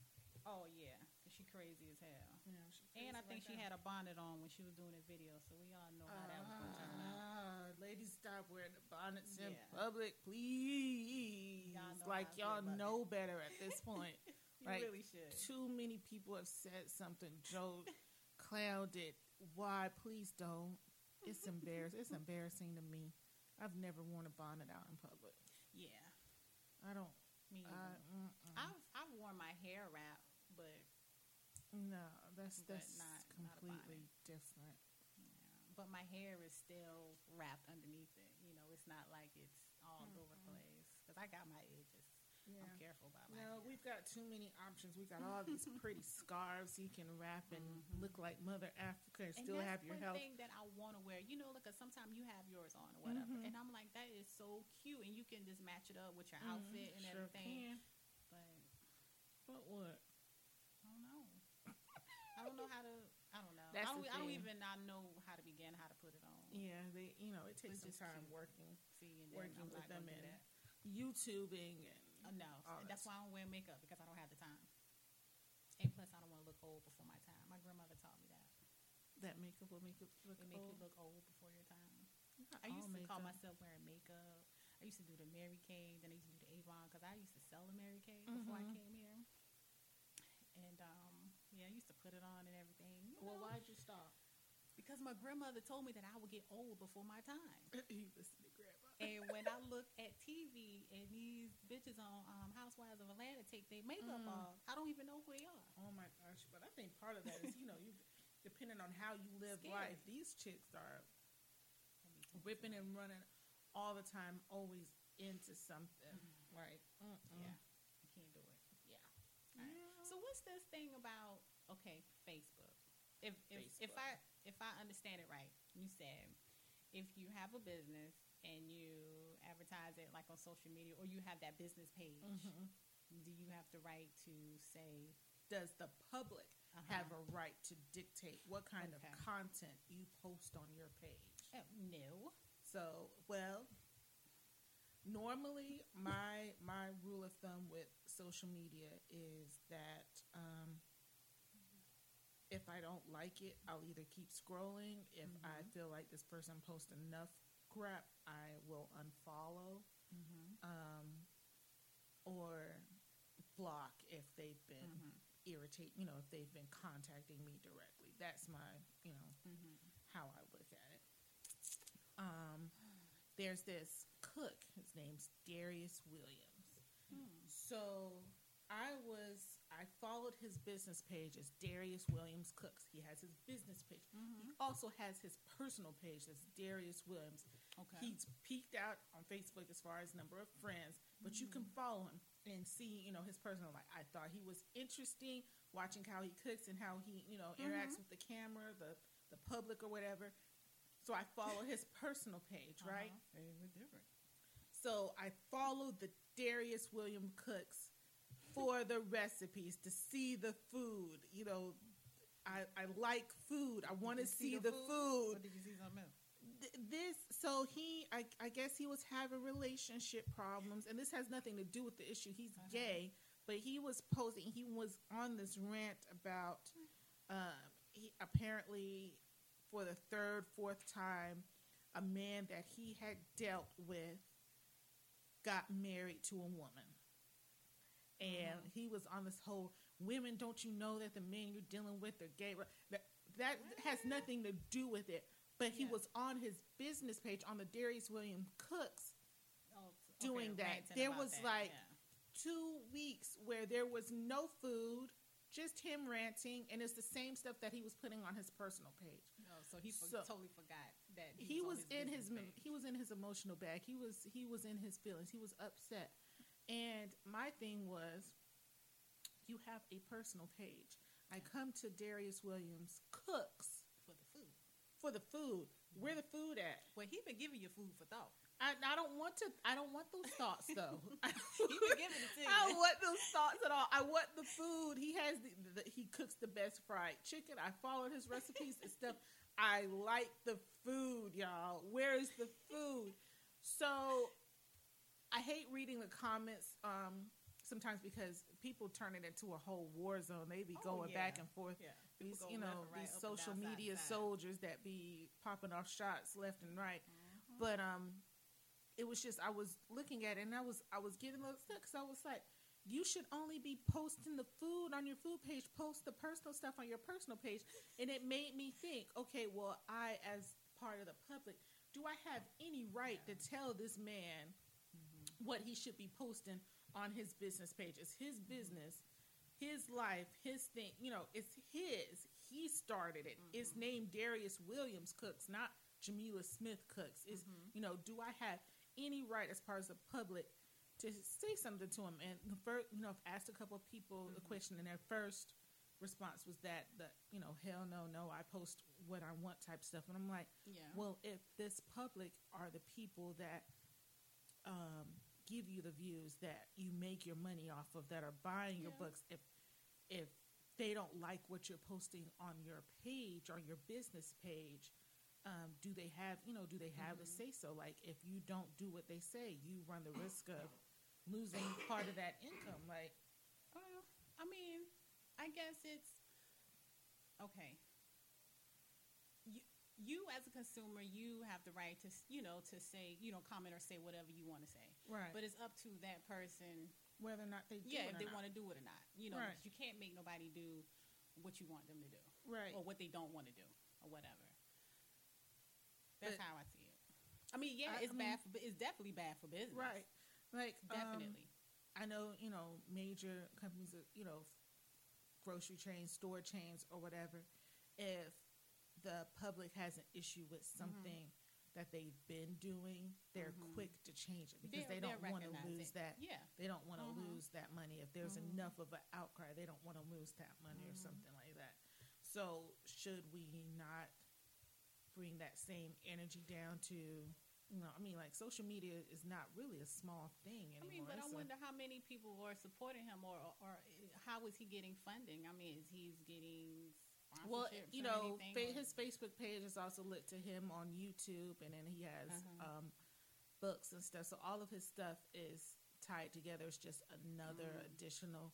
Oh yeah, she crazy as hell. Yeah, And I think she had a bonnet on when she was doing the video, so we all know how that was gonna turn out. Ah, bonnets in public, please. Y'all know like how I feel y'all know better at this point. You Right. really should. Too many people have said something. Joe clowned it. Why? Please don't. It's embarrassing. It's embarrassing to me. I've never worn a bonnet out in public. Yeah. I don't. Me I, I've, I've worn my hair wrap, but no, that's But that's not- not completely different. yeah. But my hair is still wrapped underneath it. You know, it's not like it's all over the place. Because I got my edges. I'm careful about my No, hair. we've got too many options. We got all these pretty scarves you can wrap and look like Mother Africa and, Mm-hmm. and still have your health. thing that I want to wear. You know, 'cause sometimes you have yours on or whatever, Mhm. and I'm like, that is so cute, and you can just match it up with your Mhm, outfit and sure everything. can. But But what? I don't know. I don't know how to. I don't know. That's I don't. I don't even not know how to begin, how to put it on. Yeah, they. You know, it takes some time cute. working, See, working with them gonna do in that. YouTubing and Uh, no, all that's that why I don't wear makeup because I don't have the time. And plus, I don't want to look old before my time. My grandmother taught me that. that makeup will make it look It make you look old before your time. I all used to call myself wearing makeup. I used to do the Mary Kay, then I used to do the Avon because I used to sell the Mary Kay before I Mhm. came here. And um, yeah, I used to put it on and everything. you Well, know, why'd you stop? Because my grandmother told me that I would get old before my time. you listen to grandma. And when I look at TV and these bitches on um, Housewives of Atlanta take their makeup Mm. off, I don't even know who they are. Oh my gosh! But I think part of that is you know you, depending on how you live Scary. life, these chicks are ripping and running all the time, always into something. Like, mm-mm. Yeah, I can't do it. yeah. All right. So what's this thing about? Okay, Facebook. If if if I if I understand it right, you said if you have a business and you advertise it like on social media or you have that business page, Mhm. do you have the right to say Does the public uh have a right to dictate what kind Okay. of content you post on your page? uh, no? So, well, normally my my rule of thumb with social media is that um, if I don't like it, I'll either keep scrolling. If I Mhm. feel like this person posts enough crap, I will unfollow Mm-hmm. um, or block if they've been Mm-hmm. irritate. You know, if they've been contacting me directly. That's my you know Mm-hmm. how I look at it. Um, there's this cook. His name's Darius Williams. Hmm. So I was I followed his business page as Darius Williams Cooks. He has his business page. Mm-hmm. He also has his personal page as Darius Williams. Okay. He's peaked out on Facebook as far as number of friends, but you can follow him and see, you know, his personal life. I thought he was interesting watching how he cooks and how he, you know, interacts with the camera, the the public or whatever. So I follow his personal page, right? Uh-huh. We're different. So I followed the Darius William Cooks for the recipes to see the food. You know, I, I like food. I want to you see, the, food. Or did you see something else? Th- This so he I, I guess he was having relationship problems, and this has nothing to do with the issue. He's Uh-huh. gay, but he was posting. He was on this rant about um, he apparently for the third, fourth time, a man that he had dealt with got married to a woman. And Mhm. he was on this whole women, don't you know that the men you're dealing with are gay? That, that has nothing to do with it. But he Yeah. was on his business page on the Darius William Cooks Oh, Doing that. There was that, like- yeah. two weeks where there was no food, just him ranting, and it's the same stuff that he was putting on his personal page. Oh, so he So- totally forgot that he, He on was in his page. he was in his emotional bag. He was he was in his feelings. He was upset. And my thing was you have a personal page. I come to Darius Williams Cooks for the food. For the food. Where the food at? Well, he been giving you food for thought. I, I don't want to. I don't want those thoughts though. He been giving it to you. I don't want those thoughts at all. I want the food. He has the, the he cooks the best fried chicken. I followed his recipes and stuff. I like the food, y'all. Where is the food? So I hate reading the comments um, sometimes because people turn it into a whole war zone. They be Oh, going yeah. back and forth. Yeah. These, you know, right, these social down, media side. soldiers that be popping off shots left and right. Mhm. But um, it was just I was looking at it and I was I was getting a little stuck because I was like, you should only be posting the food on your food page. Post the personal stuff on your personal page, and it made me think. Okay, well, I as part of the public, do I have any right to tell this man what he should be posting on his business page? It's his business, his life, his thing. You know, it's his. He started it. It's mm-hmm. named Darius Williams Cooks, not Jamila Smith Cooks. Is mm-hmm. you know, do I have any right as part of the public to say something to him? And the first, you know, I've asked a couple of people the mm-hmm. question, and their first response was that the you know, hell no, no, I post what I want type stuff, and I'm like. Yeah. Well, if this public are the people that um, give you the views that you make your money off of, that are buying your books, if if they don't like what you're posting on your page or your business page, um, do they have you know do they have Mm-hmm. the say so? Like if you don't do what they say, you run the risk of losing part of that income. Like Well, I mean, I guess it's okay. You, you as a consumer, you have the right to, you know, to say, you know, comment or say whatever you want to say. right, But it's up to that person, whether or not they do yeah, it if or they want to do it or not. You know, Right. you can't make nobody do what you want them to do right. or what they don't want to do or whatever. That's But- how I see it. I mean, yeah, I- it's I bad for, it's definitely bad for business. Right. Like um, Definitely. I know, you know, major companies, you know, grocery chains, store chains, or whatever. If the public has an issue with Mm-hmm. something that they've been doing, they're Mhm. quick to change it because They'll- they don't want to lose it. that. Yeah. They don't want to Mhm. lose that money. If there's Mhm. enough of an outcry, they don't want to lose that money or Mhm. something like that. So, should we not bring that same energy down to, you know, I mean, like social media is not really a small thing anymore. I mean, but I wonder how many people are supporting him, or, or, or how is he getting funding? I mean, is he's getting Well, you know, fa- his Facebook page is also lit to him on YouTube, and then he has Uh-huh. um, books and stuff. So all of his stuff is tied together. It's just another Mm. additional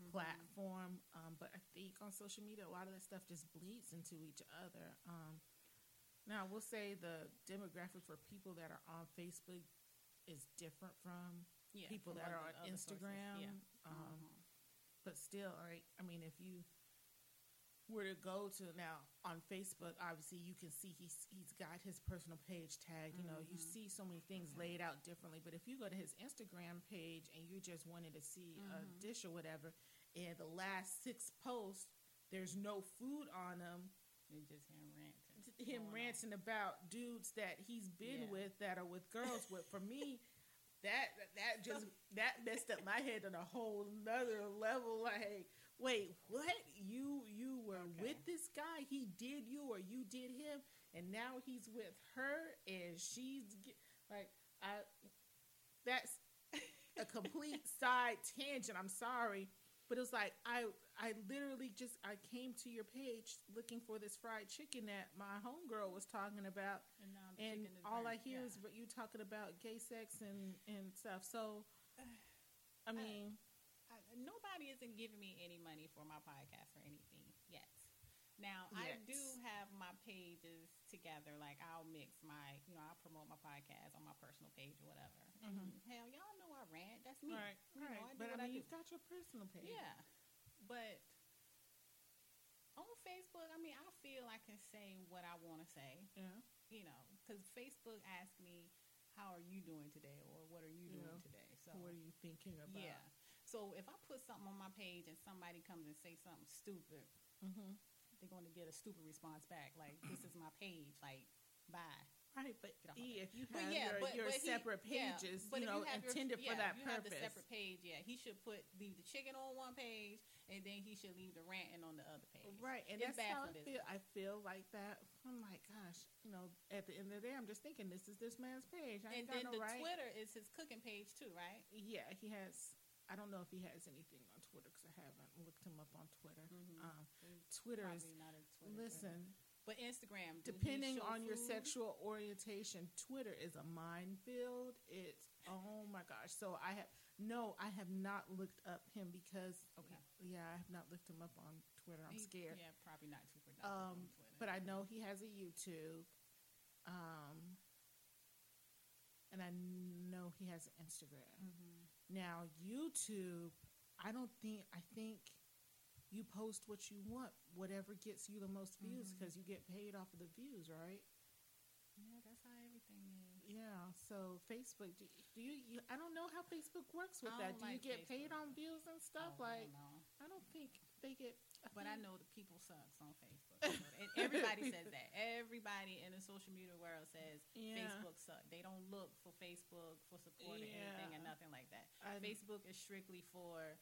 Mhm. platform. Um, but I think on social media, a lot of that stuff just bleeds into each other. Um, now, I will say the demographic for people that are on Facebook is different from yeah, people from that are on Instagram. Yeah. Um, Mhm. but still, right? I mean, if you were to go to now on Facebook, obviously you can see he's he's got his personal page tag. You know, you Mhm. see so many things laid out differently. But if you go to his Instagram page and you just wanted to see a Mhm. dish or whatever, and the last six posts, there's no food on them. It's just him ranting. Him going on. ranting about dudes that he's been Yeah. with that are with girls But For me, that that just that messed up my head on a whole nother level. Like, wait, what? You you were Okay. with this guy? He did you or you did him, and now he's with her and she's ge- like, I. That's a complete side tangent. I'm sorry, but it was like I I literally just I came to your page looking for this fried chicken that my homegirl was talking about, And, and all I hear Yeah. is you talking about gay sex and and stuff. So, I mean, I, nobody isn't giving me any money for my podcast or anything yet. Now I do have my pages together. Like I'll mix my, you know, I'll promote my podcast on my personal page or whatever. And hell, y'all know I rant. That's me. Mm-hmm. right, know, right. I but I mean, I you've got your personal page. Yeah, but on Facebook, I mean, I feel I can say what I want to say. yeah. You know, because Facebook asks me, "How are you doing today?" or "What are you doing Yeah. today?" So What are you thinking about? yeah. So if I put something on my page and somebody comes and say something stupid, Mm-hmm. they're going to get a stupid response back. Like, "This is my page." Like, bye. Right, but Get off my E, if you But have yeah, your, but, your but separate yeah, pages, but you know, your- intended for yeah, that you purpose. separate page, yeah, he should put leave the chicken on one page, and then he should leave the ranting on the other page. Right, and It's that's bad how I feel. I feel like that. I'm like, gosh, you know, at the end of the day, I'm just thinking this is this man's page. I And then no the right. Twitter is his cooking page too, right? Yeah, he has. I don't know if he has anything on Twitter because I haven't looked him up on Twitter. Mhm. Um, Twitter is. Twitter. Listen, but Instagram, depending on your sexual orientation, Twitter is a minefield. It's oh my gosh. So I have no, I have not looked up him because Okay. yeah, I have not looked him up on Twitter. I'm He- scared. Yeah, probably not too productive Um, but I know he has a YouTube. Um, and I know he has an Instagram. Now YouTube, I don't think I think you post what you want, whatever gets you the most views, mm-hmm. because you get paid off of the views, right? Yeah, that's how everything is. Yeah. So Facebook, do, do you, you? I don't know how Facebook works with that. Do you like get paid on views and stuff? Oh, I like, don't. I don't think they get. But I know the people sucks on Facebook. And everybody says that. Everybody in the social media world says Yeah. Facebook suck. They don't look for Facebook for support or anything and nothing like that. I- Facebook is strictly for,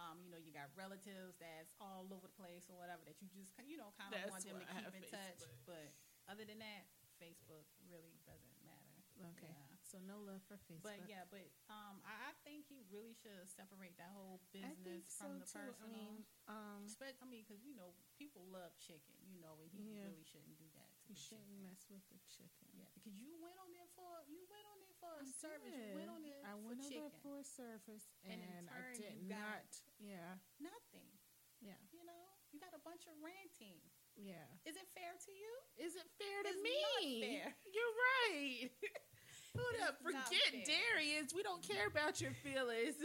um, you know, you got relatives that's all over the place or whatever that you just, you know, kind of want them to keep in touch. But other than that, Facebook really doesn't matter. Okay. Yeah. So no love for Facebook. But yeah, but um, I, I think he really should separate that whole I business think so from the too. personal. I mean, um, I mean, because you know people love chicken, you know, and he Yeah. really shouldn't do that. To you the shouldn't chicken. mess with the chicken. Yeah, because you went on there for you went on there for a I service. You went on there I for went over chicken. there for a service, And and, in I did not. Yeah, Nothing. yeah, You know, you got a bunch of ranting. yeah. Is it fair to you? Is it fair to It's me? not fair. You're right. Hold up, It's not forget. Darius. We don't care about your feelings.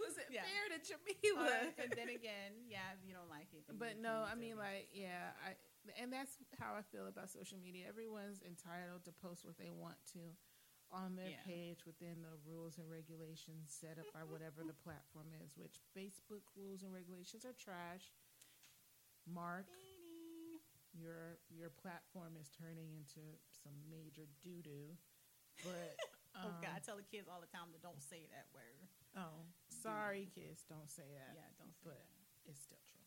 Was it Yeah. fair to Jamila? Uh, and then again, yeah, if you don't like it. But no, I mean, me. like, yeah, I, and that's how I feel about social media. Everyone's entitled to post what they want to on their Yeah. page within the rules and regulations set up by whatever the platform is. Which Facebook rules and regulations are trash. Mark, Ding. Your your platform is turning into some major doo doo. But oh um, God, I tell the kids all the time to don't say that word. oh, sorry, kids, don't say that. Yeah, don't say but that. it's still true.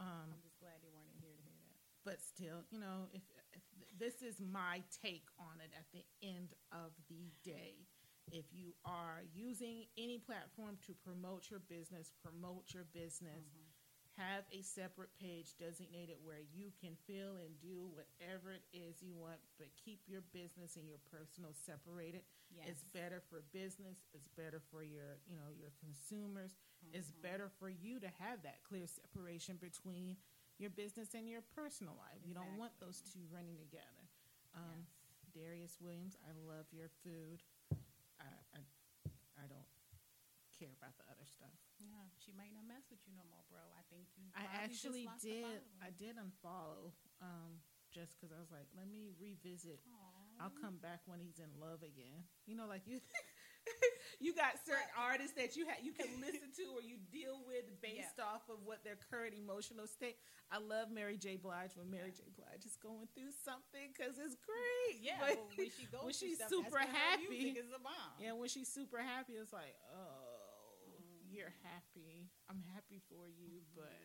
Um, I'm just glad they weren't in here to hear that. but still, you know, if, if this is my take on it at the end of the day. If you are using any platform to promote your business, promote your business, Mhm. Have a separate page designated where you can fill and do whatever it is you want, but keep your business and your personal separated. Yes. It's better for business. It's better for your, you know, your consumers. It's Mhm. better for you to have that clear separation between your business and your personal life. You don't want those two running together. Um, Yes. Darius Williams, I love your food. I, I, I don't care about the other stuff. Yeah, she might not mess with you no more, bro. I think you. I actually did. I did unfollow, um, just because I was like, let me revisit. Aw. I'll come back when he's in love again. You know, like you, you got certain artists that you ha- you can listen to or you deal with based off of what their current emotional state. I love Mary J. Blige when Mary J. Blige is going through something because it's great. Yeah, But when she goes when she's stuff, super that's when her happy- is a bomb. yeah, when she's super happy, it's like, oh. You're happy. I'm happy for you, Mm-hmm. but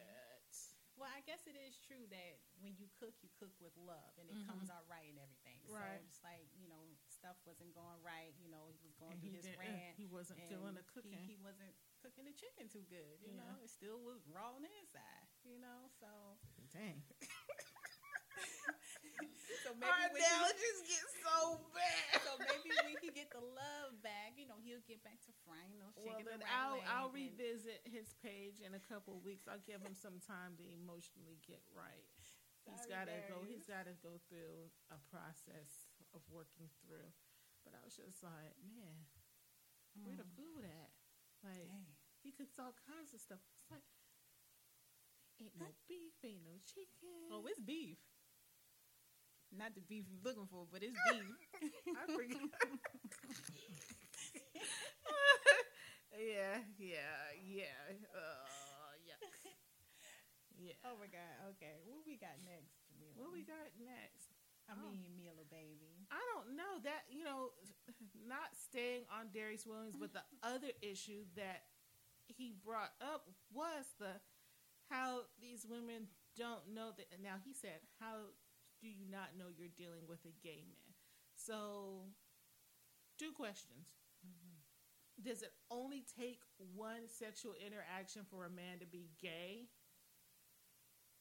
Well, I guess it is true that when you cook, you cook with love, and it Mhm. comes out right and everything. Right. So it's like you know, stuff wasn't going right. You know, he was going and through he, his didn't- rant. he wasn't feeling the he- cooking. He, wasn't cooking the chicken too good. You Yeah. know, it still was raw on the inside. You know, so Dang. so maybe Our when he- get so bad. so maybe when he get the love back, you know, he'll get back to frying those Well, chicken then the right I'll. I'll revisit his page in a couple of weeks. I'll give him some time to emotionally get right. He's Sorry, got to go. He's got to go through a process of working through. But I was just like, man, where the Mm. food at? Like Dang. he cooks all kinds of stuff. It's like ain't no beef, ain't no chicken. Oh, it's beef. Not the beef you're looking for, but it's beef. I yeah, yeah, yeah. Uh, yuck. Yeah. oh my god. Okay, what we got next, Jamila? What we got next? I Oh. mean, Mila, baby. I don't know that you know, not staying on Darius Williams, but the other issue that he brought up was the how these women don't know that. Now he said, "How do you not know you're dealing with a gay man?" So, two questions. Does it only take one sexual interaction for a man to be gay?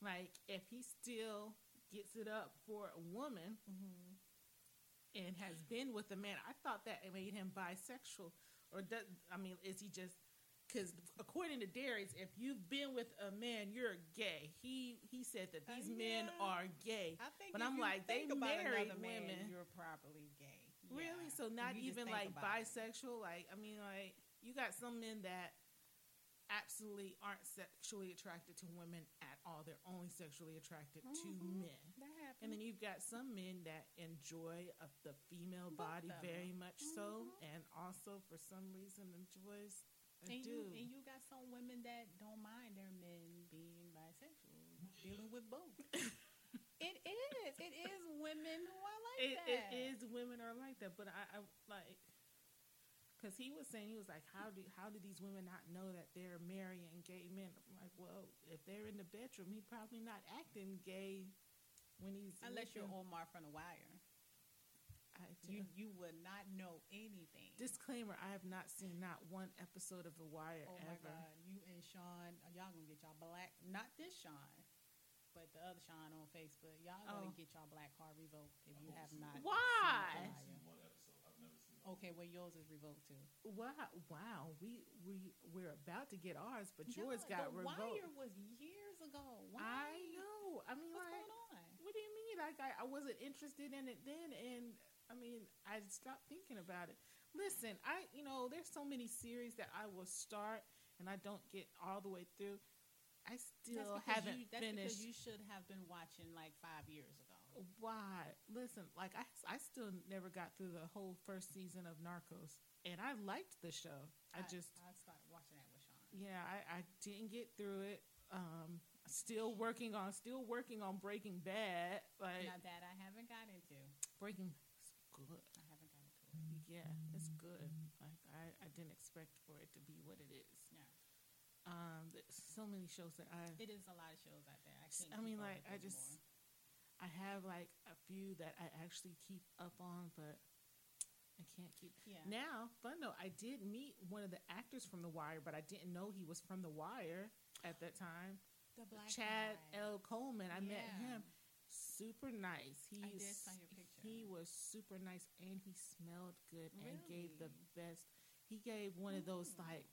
Like, if he still gets it up for a woman, Mm-hmm. and has been with a man. I thought that it made him bisexual, or does I mean, is he just? Because according to Darius, if you've been with a man, you're gay. He he said that Uh, these men yeah. are gay. I think, But I'm like, they married another man. You're probably gay. Really? Yeah. So not even like about it. bisexual? Like I mean, like you got some men that absolutely aren't sexually attracted to women at all. They're only sexually attracted to Mhm. men. That happens. And then you've got some men that enjoy uh, the female Both body of very much so, Mhm. and also for some reason enjoys a and dude. you and you got some women that don't mind their men being bisexual, dealing with both. it is. It is women who are like it, that. it is women are like that, but I, I like because he was saying he was like, how do how do these women not know that they're marrying gay men? I'm like, well, if they're in the bedroom, he probably not acting gay when he's Unless you're. Omar from The Wire, I, you you would not know anything. disclaimer: I have not seen not one episode of The Wire oh my ever. God, you and Sean, uh, y'all gonna get y'all black. Not this Sean, but the other Sean on Facebook. Y'all Oh. gonna get y'all black card revoked if you have not. Why? seen The Wire. One episode. I've never seen. Okay, well yours is revoked too. Wow, wow, we we we're about to get ours, but Yeah, yours got revoked. the revoked. Wire was years ago. Why? I know. I mean, What's like, going on? What do you mean? Like I, I wasn't interested in it then, and I mean I stopped thinking about it. Listen, I you know there's so many series that I will start and I don't get all the way through. I still haven't you, that's finished. because you should have been watching like five years ago. Why? Listen, like I I still never got through the whole first season of Narcos, and I liked the show. I, just I started watching that with Sean. yeah, I, I didn't get through it. Um, still working on still working on Breaking Bad. Like Now that I haven't got into, Breaking good. I haven't got into it. Yeah, it's good. Like I, I didn't expect for it to be what it is. Yeah, Um, so many shows that I, it is a lot of shows out there. I can't. I mean, like I just, anymore. I have like a few that I actually keep up on, but I can't keep. yeah. Now, fun though, I did meet one of the actors from The Wire, but I didn't know he was from The Wire at that time. the black Chad guy. L. Coleman. I met him. Super nice. He's, I did saw your picture. He was super nice, and he smelled good, and gave the best. He gave one of those like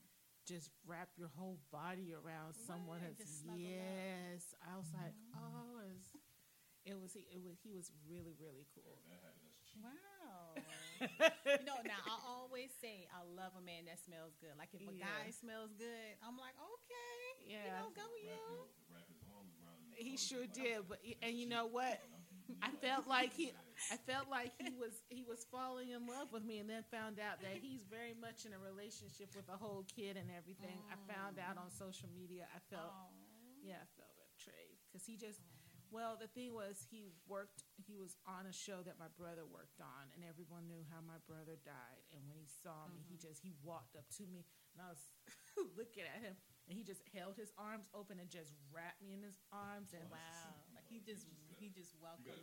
just wrap your whole body around someone. Right, That's, just snuggle up. yes, I was like, Mhm. oh, it was, it was. He, it was. He was really, really cool. Wow. you know, now I always say I love a man that smells good. Like if a Yeah. guy smells good, I'm like, okay, you Yeah. know, go you. He sure did, but and you know what? I felt like he, I felt like he was he was falling in love with me, and then found out that he's very much in a relationship with a whole kid and everything. I found out on social media. I felt, Aw. yeah, I felt betrayed because he just, well, the thing was he worked, he was on a show that my brother worked on, and everyone knew how my brother died. And when he saw me, he mm-hmm. just he walked up to me, and I was looking at him, and he just held his arms open and just wrapped me in his arms and Wow. Like he just he just welcomed you.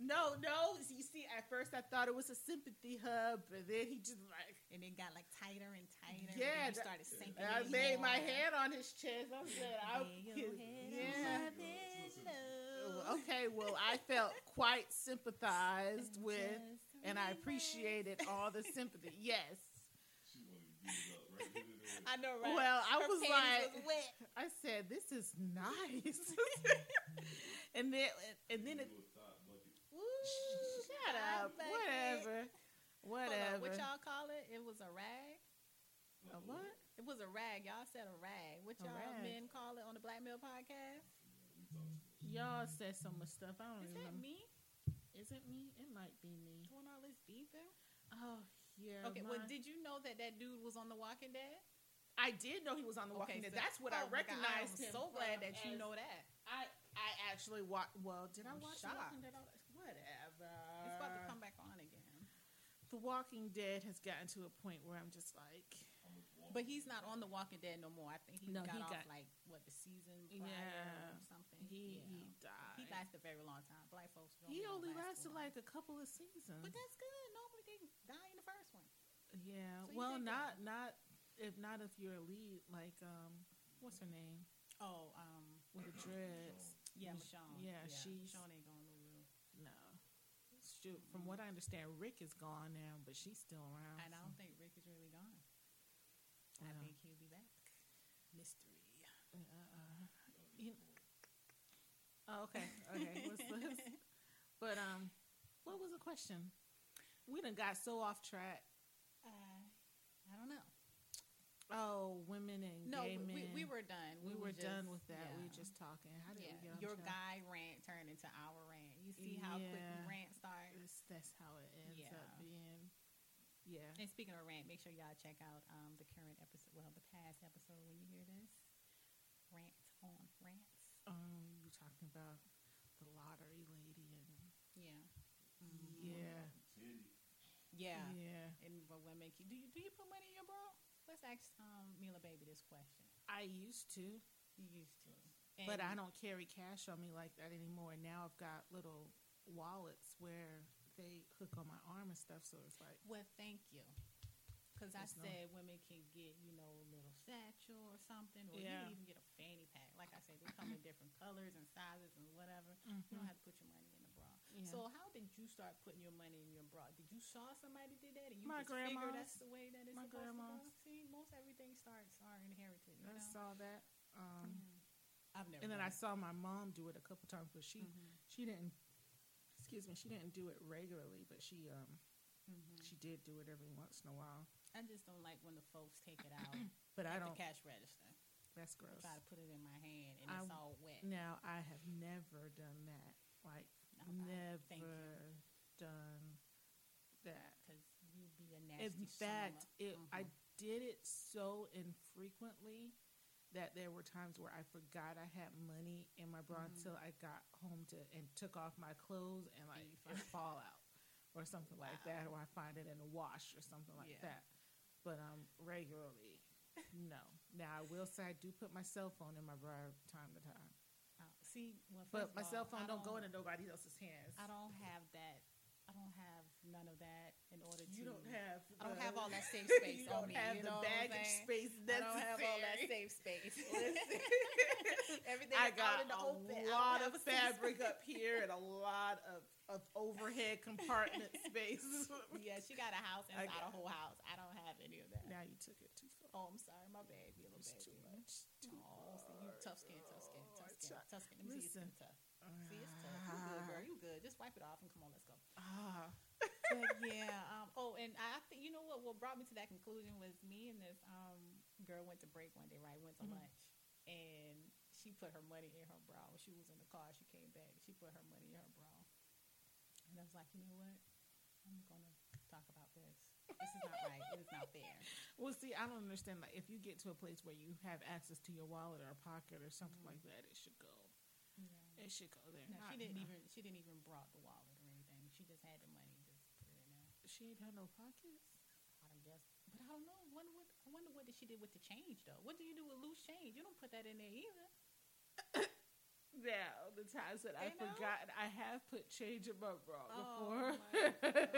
No, no. You see, at first I thought it was a sympathy hub, but then he just like, And it got like tighter and tighter. yeah. then you that- started sinking. I in laid my more. hand on his chest. I said, I, Lay your head yeah. on my pillow. Well, Okay, well, I felt quite sympathized with, and I appreciated all the sympathy. Yes. I know, right? Well, I Her was like- was wet. I said, this is nice. and then, and then it, Woo, shut up. Whatever. Whatever. what y'all call it? It was a rag. A what? It was a rag. Y'all said a rag. What y'all rag. men call it on the Black Male Podcast? Y'all said so much stuff. I don't know. Is that remember. me Is it me? It might be me. doing all this beefing? Oh yeah. Okay, well, did you know that that dude was on The Walking Dead? I did know he was on The Walking Okay, Dead. so- That's what I oh my God, recognized I'm him. so glad that you know that. I I actually watched. Well, did I I'm watch shocked. Walking Dead? all that- Whatever. It's about to come back on again. The Walking Dead has gotten to a point where I'm just like, But he's not on The Walking Dead no more. I think he No, got he off got- like what the season Yeah. or something. he Yeah. he died. He lasted a very long time. Black folks. don't He only last lasted long. like a couple of seasons. But that's good. Normally they die in the first one. yeah. So well, not not if not if you're a lead like um what's her name Oh, um, with the dreads. Yeah, Michonne. Michonne. Yeah, she's- Michonne ain't going nowhere. No. Shoot, from what I understand, Rick is gone now, but she's still around. And I don't think Rick is really gone. I Yeah. think he'll be back. Mystery. Uh, you- oh, okay, okay. What's this? But um, what was the question? We done got so off track. Uh, I don't know. Oh, women and No, gay we, men. we, we were done. We were were done with that. We were just talking. How did yeah. we get Your track? guy rant turned into our rant. You see how quick Yeah. the rant starts. It's- That's how it ends Yeah. up being. Yeah. And speaking of rant, make sure y'all check out um, the current episode, well, the past episode when you hear this. Rant on rants. Um, you talking about the lottery lady and Yeah. yeah, Yeah. yeah. And but women, keep- do you do you put money in your bra? Let's ask um, Mila Baby this question. I used to, You used to, but I don't carry cash on me like that anymore. Now I've got little wallets where they hook on my arm and stuff. So it's like Well, thank you. Because I There's no- said women can get, you know, a little satchel or something, or you can even get a fanny pack. Like I said, they come in different colors and sizes and whatever. You don't have to put your money in the bra. Mm-hmm. Yeah. So how did you start putting your money in your bra? Did you saw somebody did that and you My just figure grandma's. that's the way that it's My supposed to go? See, most everything starts are inherited. You I know? saw that. Um, I've never. and then I saw my mom do it a couple times, but she Mm-hmm. she didn't. Excuse me, she didn't do it regularly, but she um Mm-hmm. she did do it every once in a while. I just don't like when the folks take it out But I don't. the cash register. That's gross. Try to put it in my hand and I- it's all wet. Now I have never done that. Like I- never done that. because you be a nasty. In fact, it, I Mhm. did it so infrequently that there were times where I forgot I had money in my bra Mm-hmm. until I got home to and took off my clothes and like it fall out or something like that, or I find it in a wash or something like Yeah. that. But um, regularly, no. Now I will say I do put my cell phone in my bra time to time, see, well, but my of cell all, phone I don't go into nobody else's hands. I don't have that. I don't have none of that in order to. You don't have. I don't the- have all that safe space you don't me. have you the know I'm baggage space I don't have all that safe space. Everything I got in the a open. Lot of fabric up here and a lot of, of overhead compartment space. Yeah, she got a house I inside got- a whole house. I don't have any of that. now you took it too far. Oh, I'm sorry, my bad, you little It's baby. too much. Too Oh, see, you tough skin, tough skin, Tough I skin, try- tough. Let me see Listen. skin tough. See, it's tough. You good, girl. You good. Just wipe it off and come on, let's go. Ah, but yeah. Um, oh, and I think you know what? What brought me to that conclusion was me and this um, girl went to break one day. Right, went to Mhm. lunch, and she put her money in her bra. When she was in the car, she came back. She put her money in her bra, and I was like, you know what? I'm gonna talk about this. This is not right. It is not fair. well, see, I don't understand. Like, if you get to a place where you have access to your wallet or a pocket or something Mhm. like that, it should go. Yeah. It should go there. No, Not- she didn't no. even. She didn't even brought the wallet or anything. She just had the money. Just put it in there. She ain't had no pockets. I don't guess, but I don't know. Wonder what I wonder what did she did with the change though. What do you do with loose change? You don't put that in there either. Now, the times that I've forgotten, I have put change in my bra Oh, before.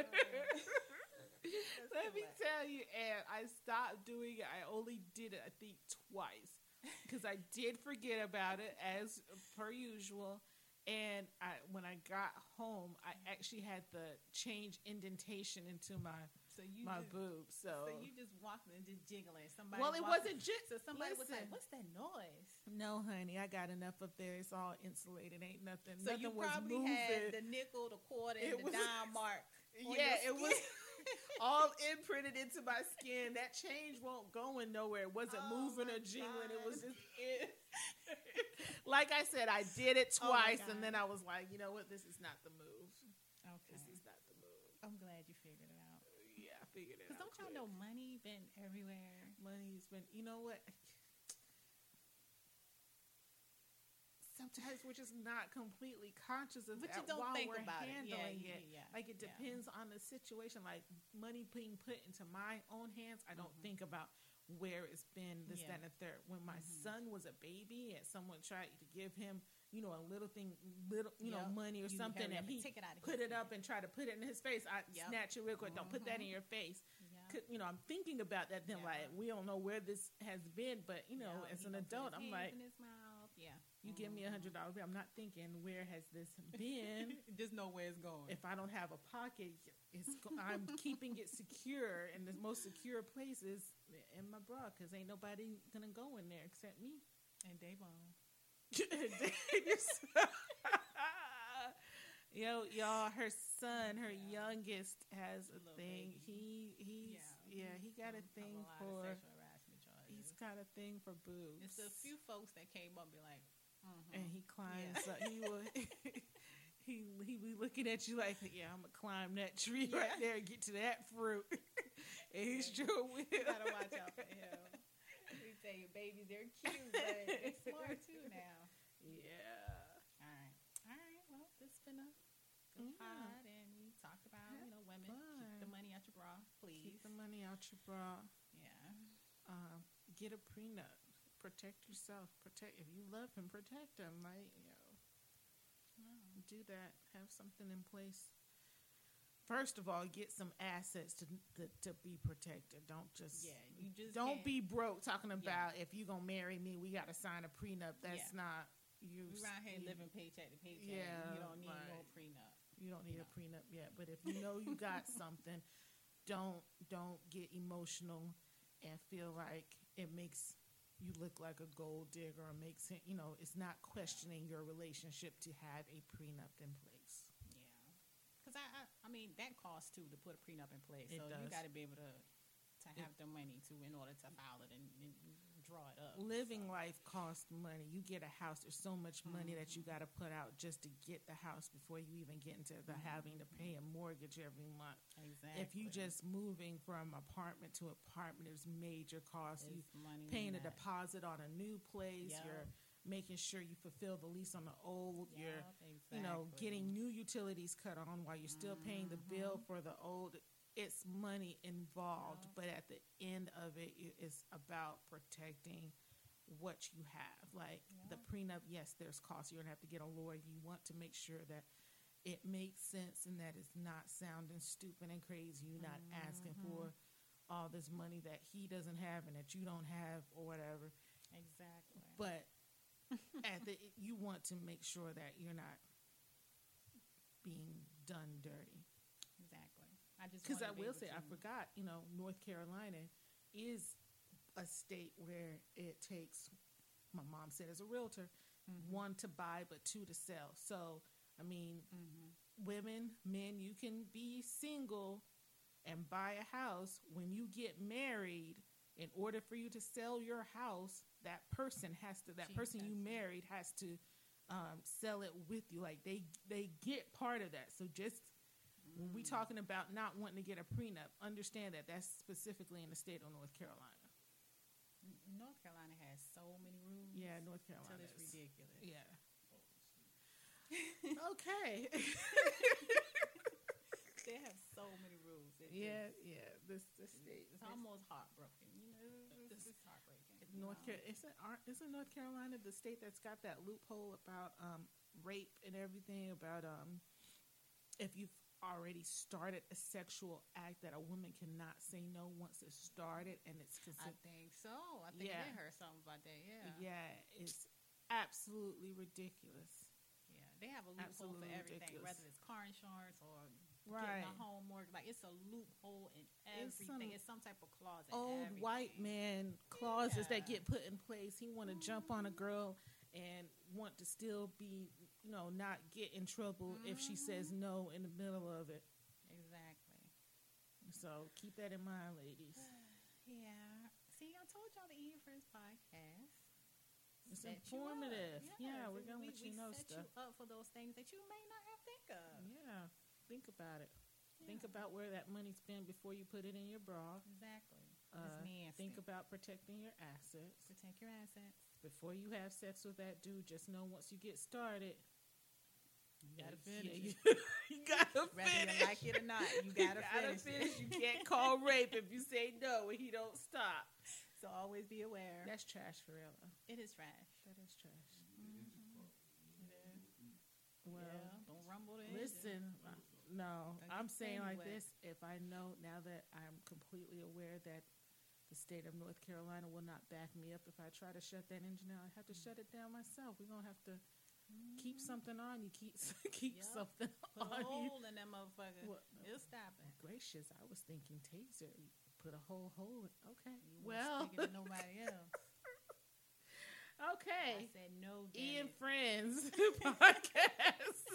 Let me tell you, and I stopped doing it. I only did it, I think, twice because I did forget about it as per usual. And I, when I got home, I actually had the change indentation into my So you my just, boob. So, so you just walking and just jiggling. Somebody well, it wasn't just So somebody was like, "What's that noise?" No, honey, I got enough up there. It's all insulated. Ain't nothing. So nothing you probably had the nickel, the quarter, It and the was- dime mark. yeah, it was. all imprinted into my skin. That change won't going nowhere. It wasn't Oh, moving or jingling. It was just it. like I said, I did it Oh, twice, and then I was like, you know what? This is not the move. Okay, This is not the move. I'm glad you figured it out. Yeah, I figured it out. Cause don't y'all quick. know money been everywhere? money's been? You know what? Sometimes we're just not completely conscious of But that while think we're about it. Yeah, handling yeah, it. yeah, Like it yeah. depends on the situation. Like money being put into my own hands, I don't Mhm. think about where it's been this, Yeah. that, and the third. When my Mhm. son was a baby and someone tried to give him, you know, a little thing, little, you know, money or You something, and he it put it up and try to put it in his face, I Yep. snatch it real quick. Don't put that in Mhm. your face. Yeah. Could- You know, I'm thinking about that. Then, Yeah. like, we don't know where this has been, but you know, Yeah, as an adult, I'm like, in his mouth. Yeah. You give me a hundred dollars. I'm not thinking where has this been. Just know where it's going. if I don't have a pocket, it's go- I'm keeping it secure, and the most secure place is in my bra because ain't nobody gonna go in there except me. and Davon. Yo, y'all, her son, her Yeah. youngest, has a Little thing. baby. He he's yeah, he got a thing of for he's got a thing for boobs. It's a few folks that came up and be like, mhm. and he climbs up. He will he he be looking at you like, yeah, I'm gonna climb that tree right there and get to that fruit. and he Yeah. sure will. you gotta watch out for him. We tell you, babies, they're cute, but they're smart too now. Yeah. All right, all right. Well, this has been a good Yeah. pod, and we talked about you know women keep the money out your bra, please. Keep the money out your bra. yeah, Um, get a prenup. Protect yourself. Protect if you love him. Protect him. Like you know, do that. Have something in place. First of all, get some assets to to, to be protected. Don't just yeah. You just don't can't- be broke talking about if you gonna marry me, we got to sign a prenup. That's Yeah. not you. We around here you, living paycheck to paycheck. Yeah, you don't need no prenup. You don't need a prenup yet, but if you know you got something, don't don't get emotional and feel like it makes you look like a gold digger or makes it. You know, it's not questioning your relationship to have a prenup in place. Yeah, because I, I, I mean, that costs too to put a prenup in place. It so you got to be able to to have the money to in order to file it and, and draw it up. Living So, life costs money. You get a house, there's so much money that you mm-hmm. got to put out just to get the house before you even get into the mm-hmm. having to pay a mortgage every month. exactly. If you just moving from apartment to apartment, there's major costs. You It's money paying a deposit on a new place. Yup. You're making sure you fulfill the lease on the old. You're Yup, you know getting new utilities cut on while you're still paying the mm-hmm. bill for the old. It's money involved, but at the end of it, it is about protecting what you have. Like the prenup, yes, there's costs. You're gonna have to get a lawyer. You want to make sure that it makes sense and that it's not sounding stupid and crazy. You're not asking Mm-hmm. for all this money that he doesn't have and that you don't have or whatever. exactly. But at the you want to make sure that you're not being done dirty. I just Because I will say, I forgot, you know, North Carolina is a state where it takes, my mom said as a realtor, Mhm. one to buy, but two to sell. So, I mean, Mhm. women, men, you can be single and buy a house. When you get married, in order for you to sell your house, that person has to, that person you married has to um, sell it with you. Like they they get part of that. So just when we talking about not wanting to get a prenup, understand that that's specifically in the state of North Carolina. North Carolina has so many rules. Yeah, North Carolina. it's is- ridiculous. Yeah. okay. They have so many rules. It yeah, just- yeah. This this state. it's almost heartbroken. You know, it's, This- it's heartbreaking. North know. Car- isn't isn't North Carolina the state that's got that loophole about um, rape and everything about um, if you've already started a sexual act that a woman cannot say no once it's started and it's I considered think so. I think Yeah. they heard something about that. Yeah. yeah it's absolutely ridiculous Yeah, they have a loophole Absolutely for everything, ridiculous. whether it's car insurance or right getting a home mortgage. Like it's a loophole in It's everything. some It's some type of clause. old everything. white man clauses that get put in place. He want to jump on a mm-hmm. girl and want to still be, you know, not get in trouble if she says no in the middle of it. Exactly. So keep that in mind, ladies. Yeah. See, I told y'all the Ian Friends podcast. It's set informative. Yeah, we're gonna we, let you we know set stuff. you up for those things that you may not have think of. Yeah, think about it. Think about where that money's been before you put it in your bra. Exactly. Uh, think about protecting your assets protect your assets. before you have sex with that dude. Just know once you get started, You gotta yeah, finish. you, it. you gotta Whether finish. you like it or not, you gotta, finish. finish. it. You can't call rape if you say no and he don't stop. So always be aware. That's trash for real. it is trash. That is trash. Well, Well, yeah, don't rumble the engine. Listen, uh, no, Don't I'm saying like panties this. If I know now that I'm completely aware that the state of North Carolina will not back me up if I try to shut that engine down, I have to shut it down myself. We're gonna have to Keep something on you. Keep keep yep. something put on a hole you. in that motherfucker. Well, It'll stop it. Gracious, I was thinking taser. You put a whole hole. In. Okay. You well, nobody else. okay. I said no. Ian it. Friends podcast.